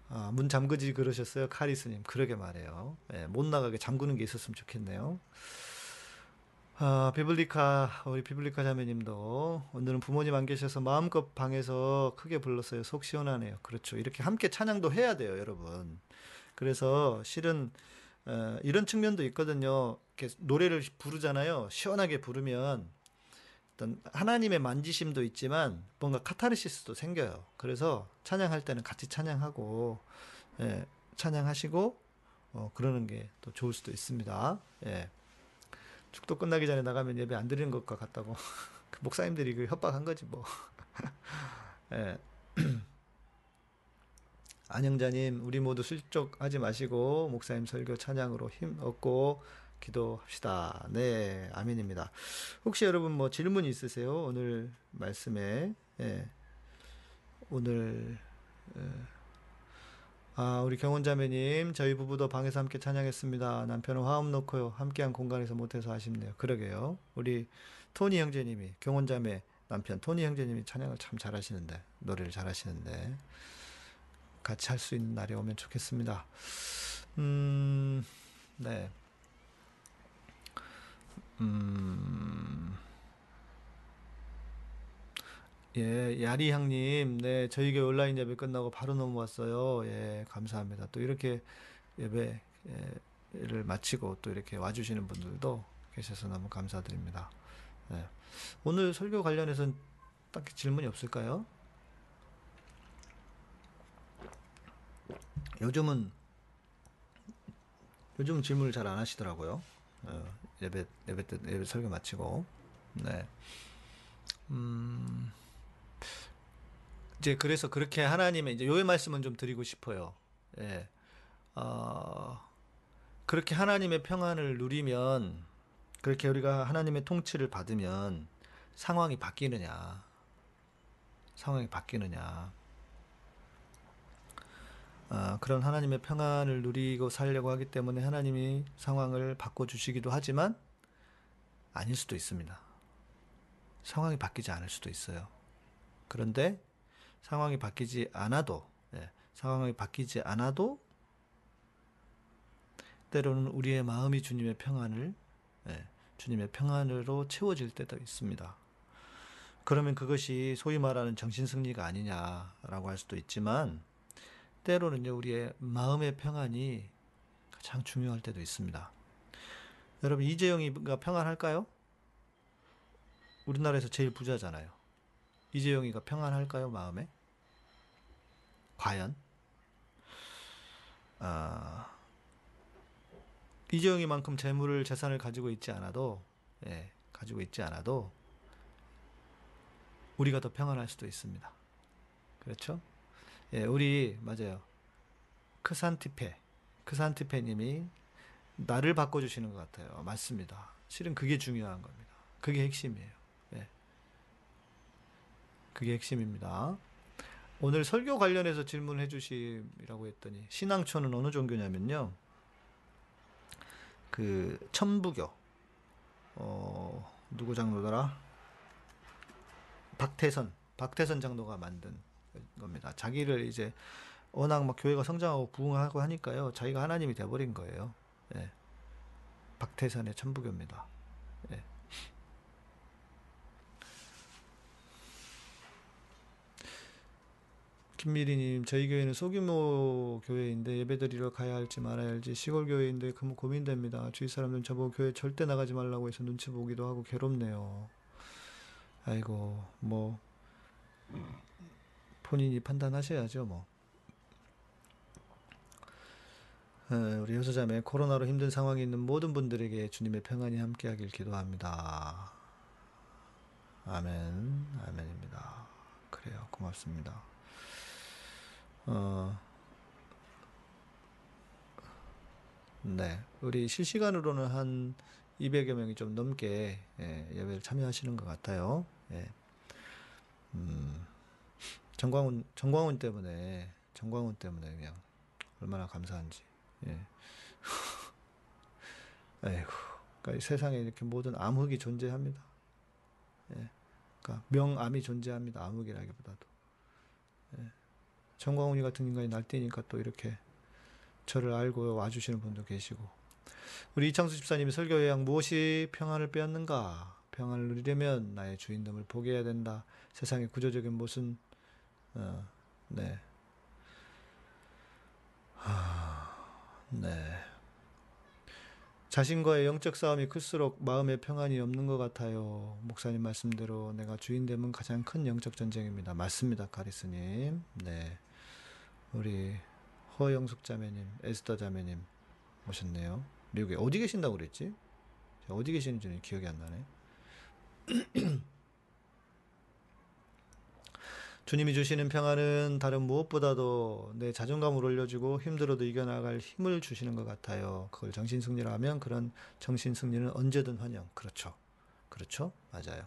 아, 문 잠그지 그러셨어요, 카리스님. 그러게 말해요. 예, 못 나가게 잠그는 게 있었으면 좋겠네요. 아, 비블리카 우리 비블리카 자매님도 오늘은 부모님 안 계셔서 마음껏 방에서 크게 불렀어요. 속 시원하네요. 그렇죠. 이렇게 함께 찬양도 해야 돼요, 여러분. 그래서 실은 어, 이런 측면도 있거든요. 이렇게 노래를 부르잖아요. 시원하게 부르면 어떤 하나님의 만지심도 있지만 뭔가 카타르시스도 생겨요. 그래서 찬양할 때는 같이 찬양하고 예, 찬양하시고 어, 그러는 게 또 좋을 수도 있습니다. 예. 축도 끝나기 전에 나가면 예배 안 드리는 것과 같다고 그 목사님들이 그 협박한 거지 뭐. 예. 안영자님, 우리 모두 슬쩍하지 마시고 목사님 설교 찬양으로 힘 얻고 기도합시다. 네, 아멘입니다. 혹시 여러분 뭐 질문 있으세요? 오늘 말씀에 예. 오늘 예. 아 우리 경원자매님 저희 부부도 방에서 함께 찬양했습니다. 남편은 화음 놓고요 함께한 공간에서 못해서 아쉽네요. 그러게요. 우리 토니 형제님이 경원자매 남편 토니 형제님이 찬양을 참 잘하시는데 노래를 잘하시는데 같이 할 수 있는 날이 오면 좋겠습니다. 음, 네. 음, 예, 야리향님, 네, 저희 교회 온라인 예배 끝나고 바로 넘어왔어요. 예, 감사합니다. 또 이렇게 예배를 마치고 또 이렇게 와주시는 분들도 계셔서 너무 감사드립니다. 네. 오늘 설교 관련해서는 딱히 질문이 없을까요? 요즘은 요즘 질문을 잘 안 하시더라고요. 어, 예배 예배 때 예배 설교 마치고 네. 음, 이제 그래서 그렇게 하나님의 이제 요의 말씀은 좀 드리고 싶어요. 예. 어, 그렇게 하나님의 평안을 누리면 그렇게 우리가 하나님의 통치를 받으면 상황이 바뀌느냐? 상황이 바뀌느냐? 아, 그런 하나님의 평안을 누리고 살려고 하기 때문에 하나님이 상황을 바꿔주시기도 하지만 아닐 수도 있습니다. 상황이 바뀌지 않을 수도 있어요. 그런데 상황이 바뀌지 않아도, 예, 상황이 바뀌지 않아도 때로는 우리의 마음이 주님의 평안을, 예, 주님의 평안으로 채워질 때도 있습니다. 그러면 그것이 소위 말하는 정신 승리가 아니냐라고 할 수도 있지만, 때로는요, 우리의 마음의 평안이 가장 중요할 때도 있습니다. 여러분, 이재영이가 평안할까요? 우리나라에서 제일 부자잖아요. 이재영이가 평안할까요, 마음에? 과연? 아, 이재영이만큼 재물을, 재산을 가지고 있지 않아도, 예, 가지고 있지 않아도, 우리가 더 평안할 수도 있습니다. 그렇죠? 예, 우리 맞아요. 크산티페, 크산티페님이 나를 바꿔주시는 것 같아요. 맞습니다. 실은 그게 중요한 겁니다. 그게 핵심이에요. 예. 그게 핵심입니다. 오늘 설교 관련해서 질문해 주시라고 했더니 신앙초는 어느 종교냐면요. 그 천부교. 어, 누구 장로더라? 박태선. 박태선 장로가 만든 겁니다. 자기를 이제 워낙 막 교회가 성장하고 부흥하고 하니까요. 자기가 하나님이 돼버린 거예요. 예. 박태선의 천부교입니다. 예. 김미리님, 저희 교회는 소규모 교회인데 예배드리러 가야 할지 말아야 할지 시골 교회인데 그 고민됩니다. 주위 사람들은 저보고 교회 절대 나가지 말라고 해서 눈치 보기도 하고 괴롭네요. 아이고, 뭐 본인이 판단하셔야죠, 뭐. 어, 우리 효소자매 코로나로 힘든 상황에 있는 모든 분들에게 주님의 평안이 함께하길 기도합니다. 아멘, 아멘입니다. 그래요, 고맙습니다. 어, 네, 우리 실시간으로는 한 200여 명이 좀 넘게 예, 예배를 참여하시는 것 같아요. 예. 음, 정광훈 정광훈 때문에 정광훈 때문에 그냥 얼마나 감사한지. 예. 아이고, 그러니까 세상에 이렇게 모든 암흑이 존재합니다. 예. 그러니까 명암이 존재합니다. 암흑이라기보다도. 예. 정광훈이 같은 인간이 날뛰니까 또 이렇게 저를 알고 와주시는 분도 계시고. 우리 이창수 집사님이 설교 요약 무엇이 평안을 빼앗는가? 평안을 누리려면 나의 주인됨을 포기해야 된다. 세상의 구조적인 모순, 어, 네. 하, 네. 자신과의 영적 싸움이 클수록 마음의 평안이 없는 것 같아요. 목사님 말씀대로 내가 주인됨은 가장 큰 영적 전쟁입니다. 맞습니다, 카리스님. 네. 우리 허영숙 자매님, 에스더 자매님 오셨네요. 미국에 어디 계신다고 그랬지? 어디 계시는지는 기억이 안 나네. 주님이 주시는 평안은 다른 무엇보다도 내 자존감을 올려주고 힘들어도 이겨나갈 힘을 주시는 것 같아요. 그걸 정신 승리라 하면 그런 정신 승리는 언제든 환영. 그렇죠. 그렇죠. 맞아요.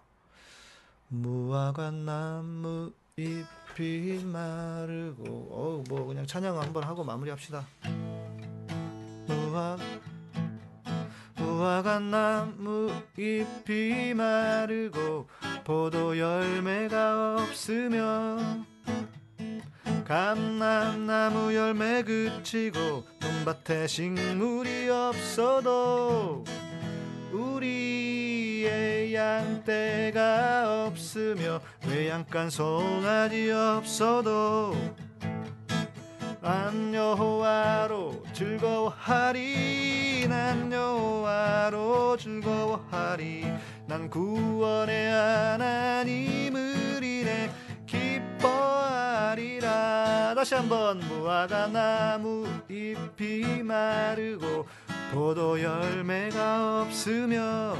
무화과 나무 잎이 마르고 어뭐 그냥 찬양 한번 하고 마무리합시다. 무화 무화과 나무 잎이 마르고 포도 열매가 없으며 감람나무 열매 그치고 논밭에 식물이 없어도 우리의 양떼가 없으며 외양간 송아지 없어도 난 여호와로 즐거워하리 난 여호와로 즐거워하리 난 구원의 하나님을 인해 기뻐하리라. 다시 한번 무화과 나무 잎이 마르고 포도 열매가 없으며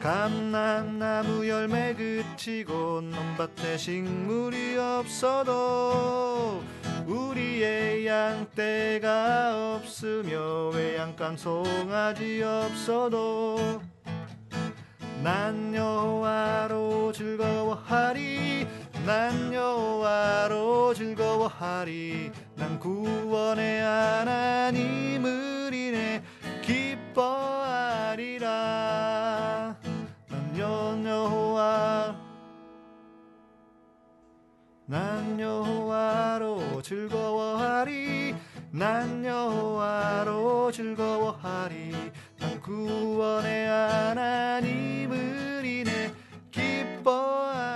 감람나무 열매 그치고 논밭에 식물이 없어도 우리의 양떼가 없으며 외양간 송아지 없어도 난 여호와로 즐거워하리 난 여호와로 즐거워하리. 난 구원의 하나님을 인해 기뻐하리라. 난 여호와 난 여호와로 즐거워하리 난 여호와로 즐거워하리. 난 구원의 하나님을 인해 기뻐하리라.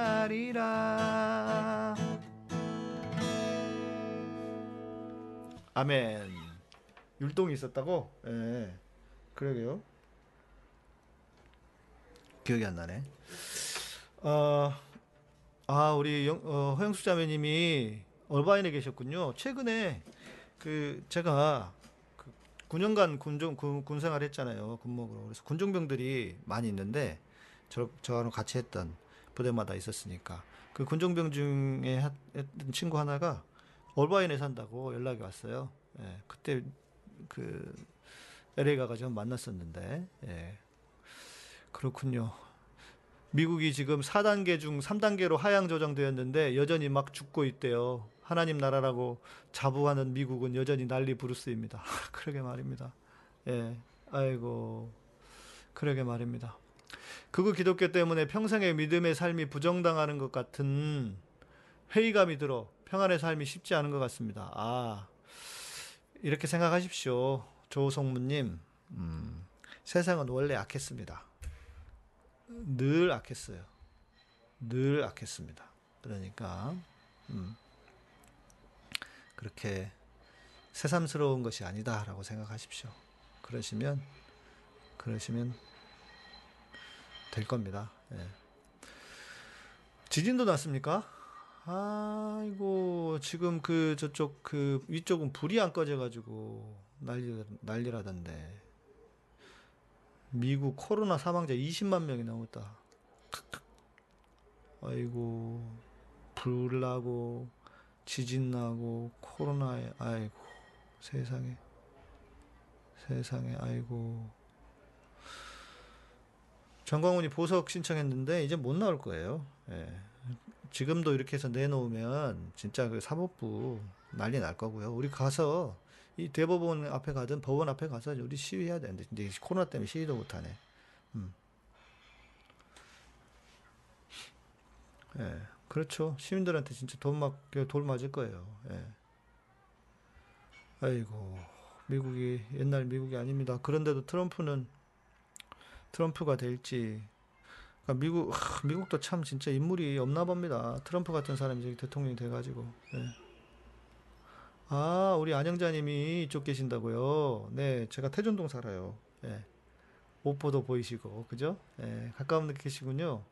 아멘. 율동이 있었다고? 예. 그러게요. 기억이 안 나네. 어, 아 우리 영, 어, 허영수 자매님이 얼바인에 계셨군요. 최근에 그 제가 그 9년간 군종 군, 군 생활했잖아요 군목으로 그래서 군종병들이 많이 있는데 저 저랑 같이 했던 부대마다 있었으니까 그 군종병 중에 하- 했던 친구 하나가 얼바인에 산다고 연락이 왔어요. 예, 그때 그 LA 가가지고 만났었는데 예, 그렇군요. 미국이 지금 4단계 중 3단계로 하향 조정되었는데 여전히 막 죽고 있대요. 하나님 나라라고 자부하는 미국은 여전히 난리 부르스입니다. 그러게 말입니다. 예, 아이고, 그러게 말입니다. 극우 기독교 때문에 평생의 믿음의 삶이 부정당하는 것 같은 회의감이 들어 평안의 삶이 쉽지 않은 것 같습니다. 아, 이렇게 생각하십시오. 조성무님, 음, 세상은 원래 악했습니다. 늘 악했어요. 늘 악했습니다. 그러니까, 음, 그렇게 새삼스러운 것이 아니다라고 생각하십시오. 그러시면, 그러시면 될 겁니다. 예. 지진도 났습니까? 아이고 지금 그 저쪽 그 위쪽은 불이 안 꺼져가지고 난리 난리라던데 미국 코로나 사망자 20만 명이 넘었다. 아이고 불 나고 지진 나고 코로나에 아이고 세상에 세상에 아이고 정광훈이 보석 신청했는데 이제 못 나올 거예요. 예. 지금도 이렇게 해서 내놓으면 진짜 그 사법부 난리 날 거고요. 우리 가서 이 대법원 앞에 가든 법원 앞에 가서 우리 시위해야 되는데 이제 코로나 때문에 시위도 못 하네. 음. 예. 그렇죠. 시민들한테 진짜 돈 맞, 돌 맞을 거예요. 예. 아이고, 미국이 옛날 미국이 아닙니다. 그런데도 트럼프는 트럼프가 될지 그러니까 미국 하, 미국도 참 진짜 인물이 없나 봅니다. 트럼프 같은 사람이 저기 대통령이 돼가지고. 예. 아 우리 안영자님이 이쪽 계신다고요. 네, 제가 태준동 살아요. 예. 오포도 보이시고 그죠? 예, 가까운 데 계시군요.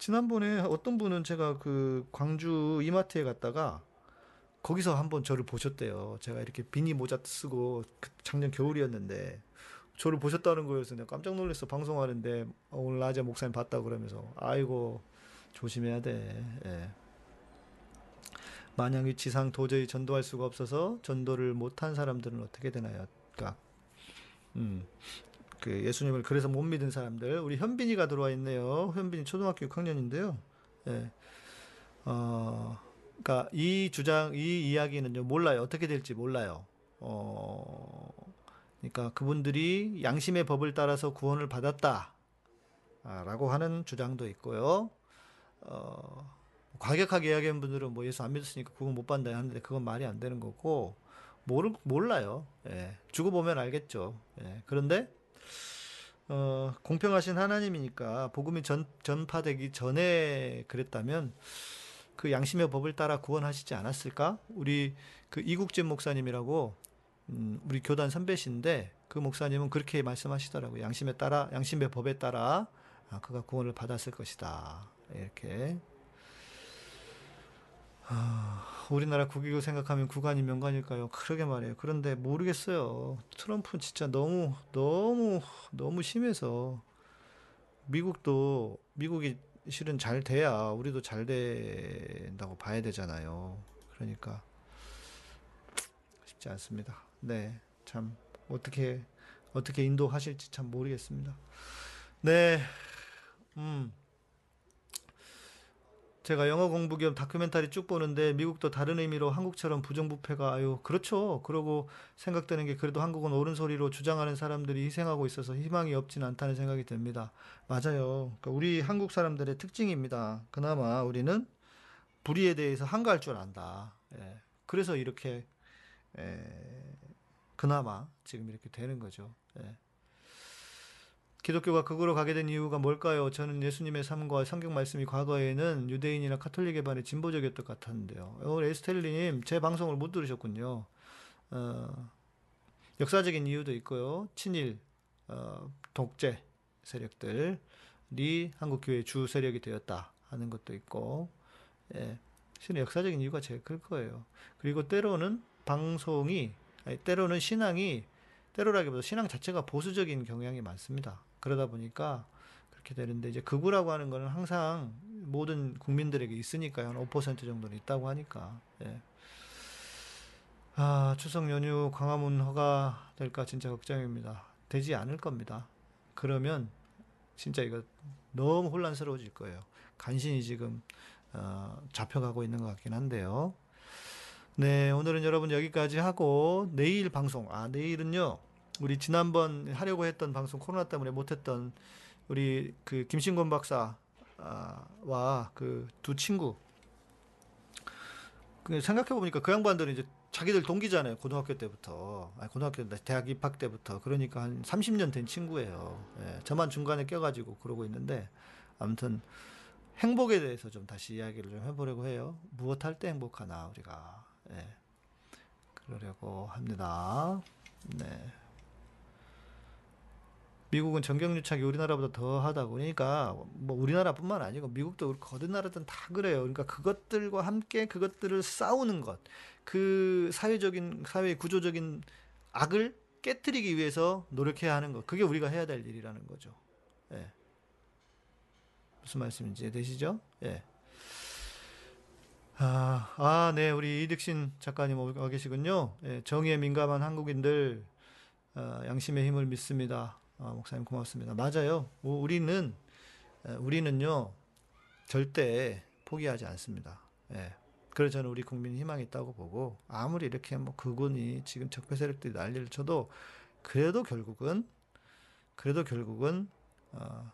지난번에 어떤 분은 제가 그 광주 이마트에 갔다가 거기서 한번 저를 보셨대요. 제가 이렇게 비니 모자 쓰고 그 작년 겨울이었는데 저를 보셨다는 거여서 내가 깜짝 놀랐어 방송하는데 어, 오늘 낮에 목사님 봤다고 그러면서 아이고 조심해야 돼 예. 만약 위치상 도저히 전도할 수가 없어서 전도를 못한 사람들은 어떻게 되나요? 그러니까 음, 그 예수님을 그래서 못 믿은 사람들 우리 현빈이가 들어와 있네요. 현빈이 초등학교 6학년인데요. 예. 어, 그러니까 이 주장 이 이야기는요 몰라요 어떻게 될지 몰라요. 어, 그러니까 그분들이 양심의 법을 따라서 구원을 받았다. 아, 라고 하는 주장도 있고요. 어, 과격하게 이야기하는 분들은 뭐 예수 안 믿었으니까 구원 못 받는다 하는데 그건 말이 안 되는 거고, 모르, 몰라요. 예, 주고 보면 알겠죠. 예, 그런데, 어, 공평하신 하나님이니까 복음이 전, 전파되기 전에 그랬다면 그 양심의 법을 따라 구원하시지 않았을까? 우리 그 이국진 목사님이라고 음, 우리 교단 선배신데 그 목사님은 그렇게 말씀하시더라고요. 양심에 따라 양심의 법에 따라 아, 그가 구원을 받았을 것이다. 이렇게 아, 우리나라 국익을 생각하면 구간이 명간일까요? 그러게 말이에요. 그런데 모르겠어요. 트럼프 진짜 너무 너무 너무 심해서 미국도 미국이 실은 잘 돼야 우리도 잘 된다고 봐야 되잖아요. 그러니까 쉽지 않습니다. 네, 참 어떻게 어떻게 인도하실지 참 모르겠습니다. 네, 음. 제가 영어 공부 겸 다큐멘터리 쭉 보는데 미국도 다른 의미로 한국처럼 부정부패가 아유 그렇죠. 그러고 생각되는 게 그래도 한국은 옳은 소리로 주장하는 사람들이 희생하고 있어서 희망이 없지는 않다는 생각이 듭니다. 맞아요. 그러니까 우리 한국 사람들의 특징입니다. 그나마 우리는 불의에 대해서 한가할 줄 안다. 예. 그래서 이렇게 에, 그나마 지금 이렇게 되는 거죠. 예. 기독교가 극으로 가게 된 이유가 뭘까요? 저는 예수님의 삶과 성경 말씀이 과거에는 유대인이나 카톨릭에 반해 진보적이었던 것 같았는데요. 오늘 에스텔리님 제 방송을 못 들으셨군요. 어, 역사적인 이유도 있고요. 친일, 어, 독재 세력들이 한국 교회 주 세력이 되었다 하는 것도 있고, 예, 실은 역사적인 이유가 제일 클 거예요. 그리고 때로는 방송이, 아니, 때로는 신앙이 때로라기보다 신앙 자체가 보수적인 경향이 많습니다. 그러다 보니까 그렇게 되는데 이제 극우라고 하는 거는 항상 모든 국민들에게 있으니까요. 한 5% 정도는 있다고 하니까. 예. 아, 추석 연휴 광화문 허가 될까 진짜 걱정입니다. 되지 않을 겁니다. 그러면 진짜 이거 너무 혼란스러워질 거예요. 간신히 지금 어, 잡혀가고 있는 것 같긴 한데요. 네, 오늘은 여러분 여기까지 하고 내일 방송. 아, 내일은요. 우리 지난번 하려고 했던 방송 코로나 때문에 못했던 우리 그 김신곤 박사와 그 두 친구. 그 생각해 보니까 그 양반들은 이제 자기들 동기잖아요 고등학교 때부터. 아니 고등학교 대학 입학 때부터. 그러니까 한 30년 된 친구예요. 예, 저만 중간에 껴가지고 그러고 있는데 아무튼 행복에 대해서 좀 다시 이야기를 좀 해보려고 해요. 무엇 할 때 행복하나 우리가. 예, 그러려고 합니다. 네. 미국은 정경유착이 우리나라보다 더 하다 보니까 뭐 우리나라뿐만 아니고 미국도 거든 나라든 다 그래요. 그러니까 그것들과 함께 그것들을 싸우는 것, 그 사회적인 사회 구조적인 악을 깨뜨리기 위해서 노력해야 하는 것, 그게 우리가 해야 될 일이라는 거죠. 예. 무슨 말씀인지 이해되시죠? 예. 아, 아, 네, 우리 이득신 작가님 와 계시군요. 예, 정의에 민감한 한국인들 어, 양심의 힘을 믿습니다. 아, 목사님 고맙습니다. 맞아요. 우리는 우리는요 절대 포기하지 않습니다. 예. 그래서 저는 우리 국민 희망이 있다고 보고 아무리 이렇게 뭐 그군이 지금 적폐 세력들이 난리를 쳐도 그래도 결국은 그래도 결국은 어,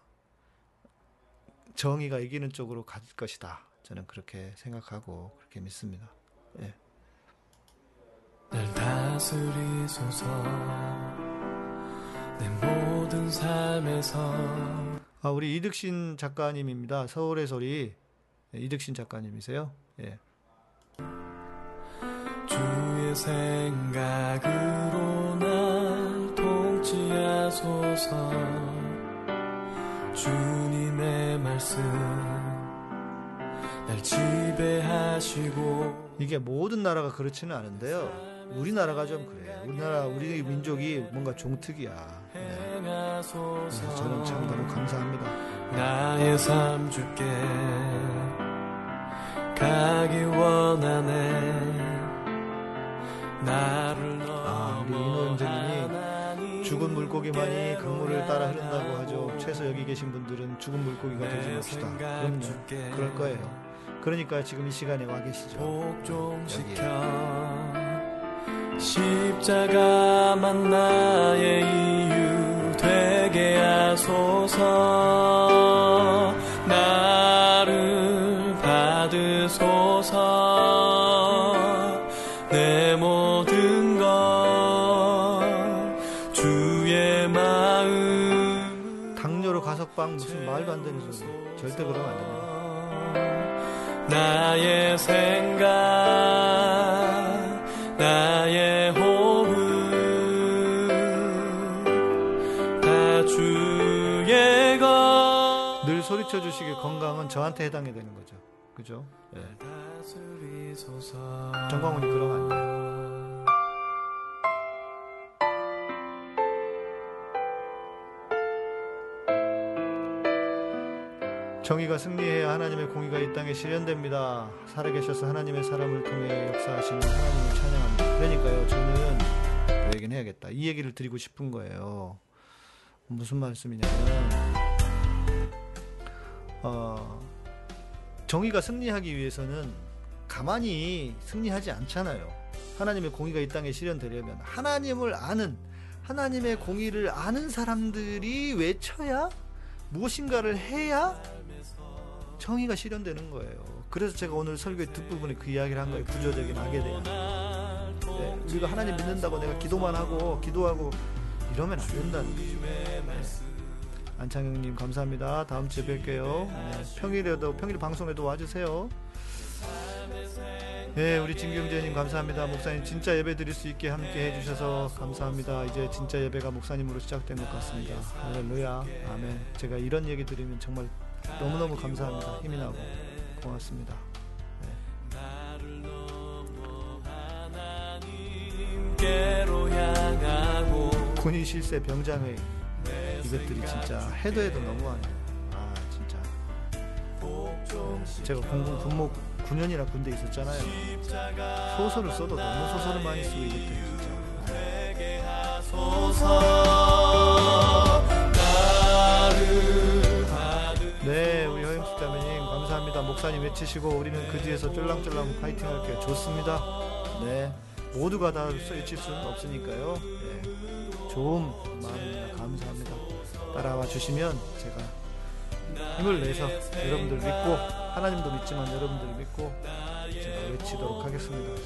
정의가 이기는 쪽으로 갈 것이다. 저는 그렇게 생각하고 그렇게 믿습니다. 예. 날 다스리소서 내 모든 삶에서 아, 우리 이득신 작가님입니다. 서울의 소리 네, 이득신 작가님이세요. 예. 주의 생각으로 날 통치하소서 주님의 말씀 날 지배하시고 이게 모든 나라가 그렇지는 않은데요. 우리나라가 좀 그래. 우리나라 우리 민족이 뭔가 종특이야. 네. 저는 참으로 감사합니다. 나의 삶 주께 가기 원하네. 나를 아, 우리 이노영재님이 죽은 물고기만이 강물을 따라 흐른다고 하죠. 최소 여기 계신 분들은 죽은 물고기가 되지 맙시다. 그럼요. 그럴 거예요. 그러니까 지금 이 시간에 와 계시죠. 여기. 십자가만 나의 이유 되게 하소서. 나를 받으소서. 내 모든 것 주의 마음 당뇨로 가석방 무슨 말도 안 되는 소리. 절대 그러면 안 됩니다. 나의 생각 나의 호흡 다 주의 것늘 소리쳐 주시길 건강은 저한테 해당이 되는 거죠. 그죠? 예. 정광훈이 안 돼요. 정의가 승리해야 하나님의 공의가 이 땅에 실현됩니다. 살아계셔서 하나님의 사람을 통해 역사하시는 하나님을 찬양합니다. 그러니까요, 저는 그 얘기는 해야겠다. 이 얘기를 드리고 싶은 거예요. 무슨 말씀이냐면, 어, 정의가 승리하기 위해서는 가만히 승리하지 않잖아요. 하나님의 공의가 이 땅에 실현되려면 하나님을 아는 하나님의 공의를 아는 사람들이 외쳐야 무엇인가를 해야 정의가 실현되는 거예요. 그래서 제가 오늘 설교의 뒷부분에 그 이야기를 한 거예요. 구조적인 악에 대한. 네, 우리가 하나님 믿는다고 내가 기도만 하고 기도하고 이러면 안 된다는 거죠. 네. 안창영님 감사합니다. 다음 주에 뵐게요. 네, 평일에도 평일 방송에도 와주세요. 네, 우리 진경재님 감사합니다. 목사님 진짜 예배 드릴 수 있게 함께 해주셔서 감사합니다. 이제 진짜 예배가 목사님으로 시작된 것 같습니다. 할렐루야, 아멘. 제가 이런 얘기 드리면 정말 너무너무 감사합니다. 힘이 나고 고맙습니다. 네. 군인 실세 병장의 이것들이 진짜 해도 해도 너무하네요. 아 진짜. 네. 제가 공군 군목 9년이나 군대 있었잖아요. 소설을 써도 너무 소설을 많이 쓰고 이랬대요 진짜. 감사합니다. 목사님 외치시고 우리는 그 뒤에서 쫄랑쫄랑 파이팅 할게요. 좋습니다. 네, 모두가 다 외칠 수는 없으니까요. 네, 좋은 마음입니다. 감사합니다. 따라와 주시면 제가 힘을 내서 여러분들 믿고 하나님도 믿지만 여러분들 믿고 제가 외치도록 하겠습니다.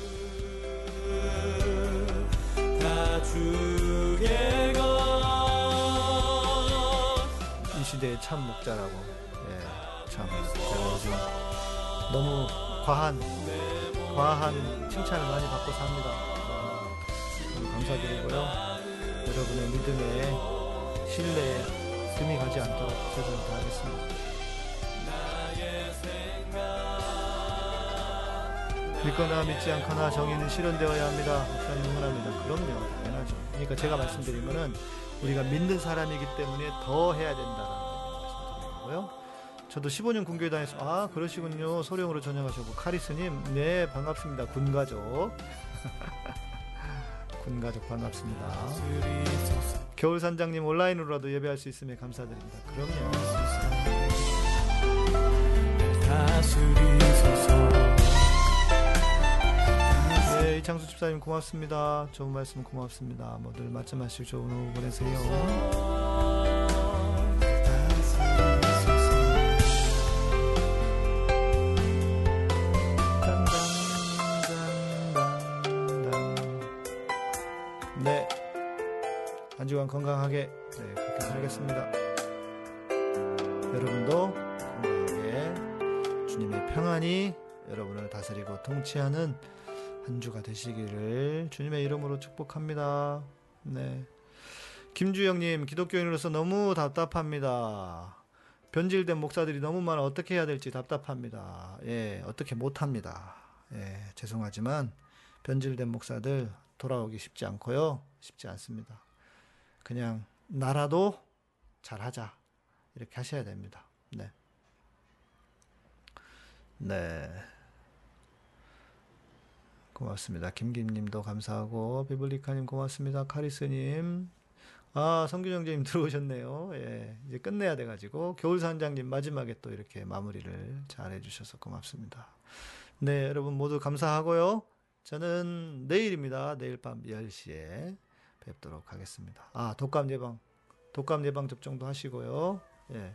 이 시대의 참 목자라고 예, 참 제가 요즘 너무 과한 과한 칭찬을 많이 받고 삽니다. 감사드리고요. 여러분의 믿음에 신뢰에 금이 가지 않도록 최선을 다하겠습니다. 믿거나 믿지 않거나 정의는 실현되어야 합니다. 목사님 응원합니다. 그럼요. 당연하죠. 그러니까 제가 말씀드린 거는 우리가 믿는 사람이기 때문에 더 해야 된다는 말씀드리는 거고요. 저도 15년 군교회 다녔어. 아, 그러시군요. 소령으로 전역하셨고. 카리스님, 네, 반갑습니다. 군가족. 군가족 반갑습니다. 겨울산장님 온라인으로라도 예배할 수 있음에 감사드립니다. 그럼요. 네, 이창수 집사님 고맙습니다. 좋은 말씀 고맙습니다. 모두 맞점 하시고 좋은 오후 보내세요. 건강하게 네, 그렇게 살겠습니다. 여러분도 건강하게 주님의 평안이 여러분을 다스리고 통치하는 한 주가 되시기를 주님의 이름으로 축복합니다. 네. 김주영님, 기독교인으로서 너무 답답합니다. 변질된 목사들이 너무 많아 어떻게 해야 될지 답답합니다. 예, 어떻게 못합니다. 예, 죄송하지만 변질된 목사들 돌아오기 쉽지 않고요. 쉽지 않습니다. 그냥 나라도 잘하자. 이렇게 하셔야 됩니다. 네. 네. 고맙습니다. 김김님도 감사하고 비블리카님 고맙습니다. 카리스님 아 성균형제님 들어오셨네요. 예 이제 끝내야 돼가지고 겨울산장님 마지막에 또 이렇게 마무리를 잘 해주셔서 고맙습니다. 네 여러분 모두 감사하고요. 저는 내일입니다. 내일 밤 10시에 뵙도록 하겠습니다. 아 독감 예방 독감 예방 접종도 하시고요. 예.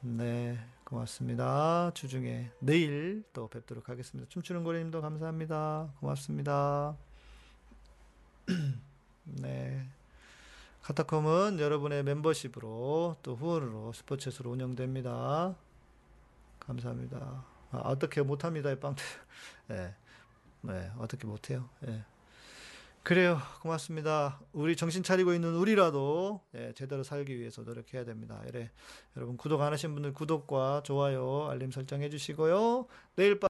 네, 고맙습니다. 주중에 내일 또 뵙도록 하겠습니다. 춤추는 고래님도 감사합니다. 고맙습니다. 네. 카타콤은 여러분의 멤버십으로 또 후원으로 스포츠로 운영됩니다. 감사합니다. 아, 어떻게 못합니다, 빵. 네, 네, 어떻게 못해요. 네. 그래요. 고맙습니다. 우리 정신 차리고 있는 우리라도 예, 제대로 살기 위해서 노력해야 됩니다. 이래 여러분 구독 안 하신 분들 구독과 좋아요, 알림 설정해 주시고요. 내일 밤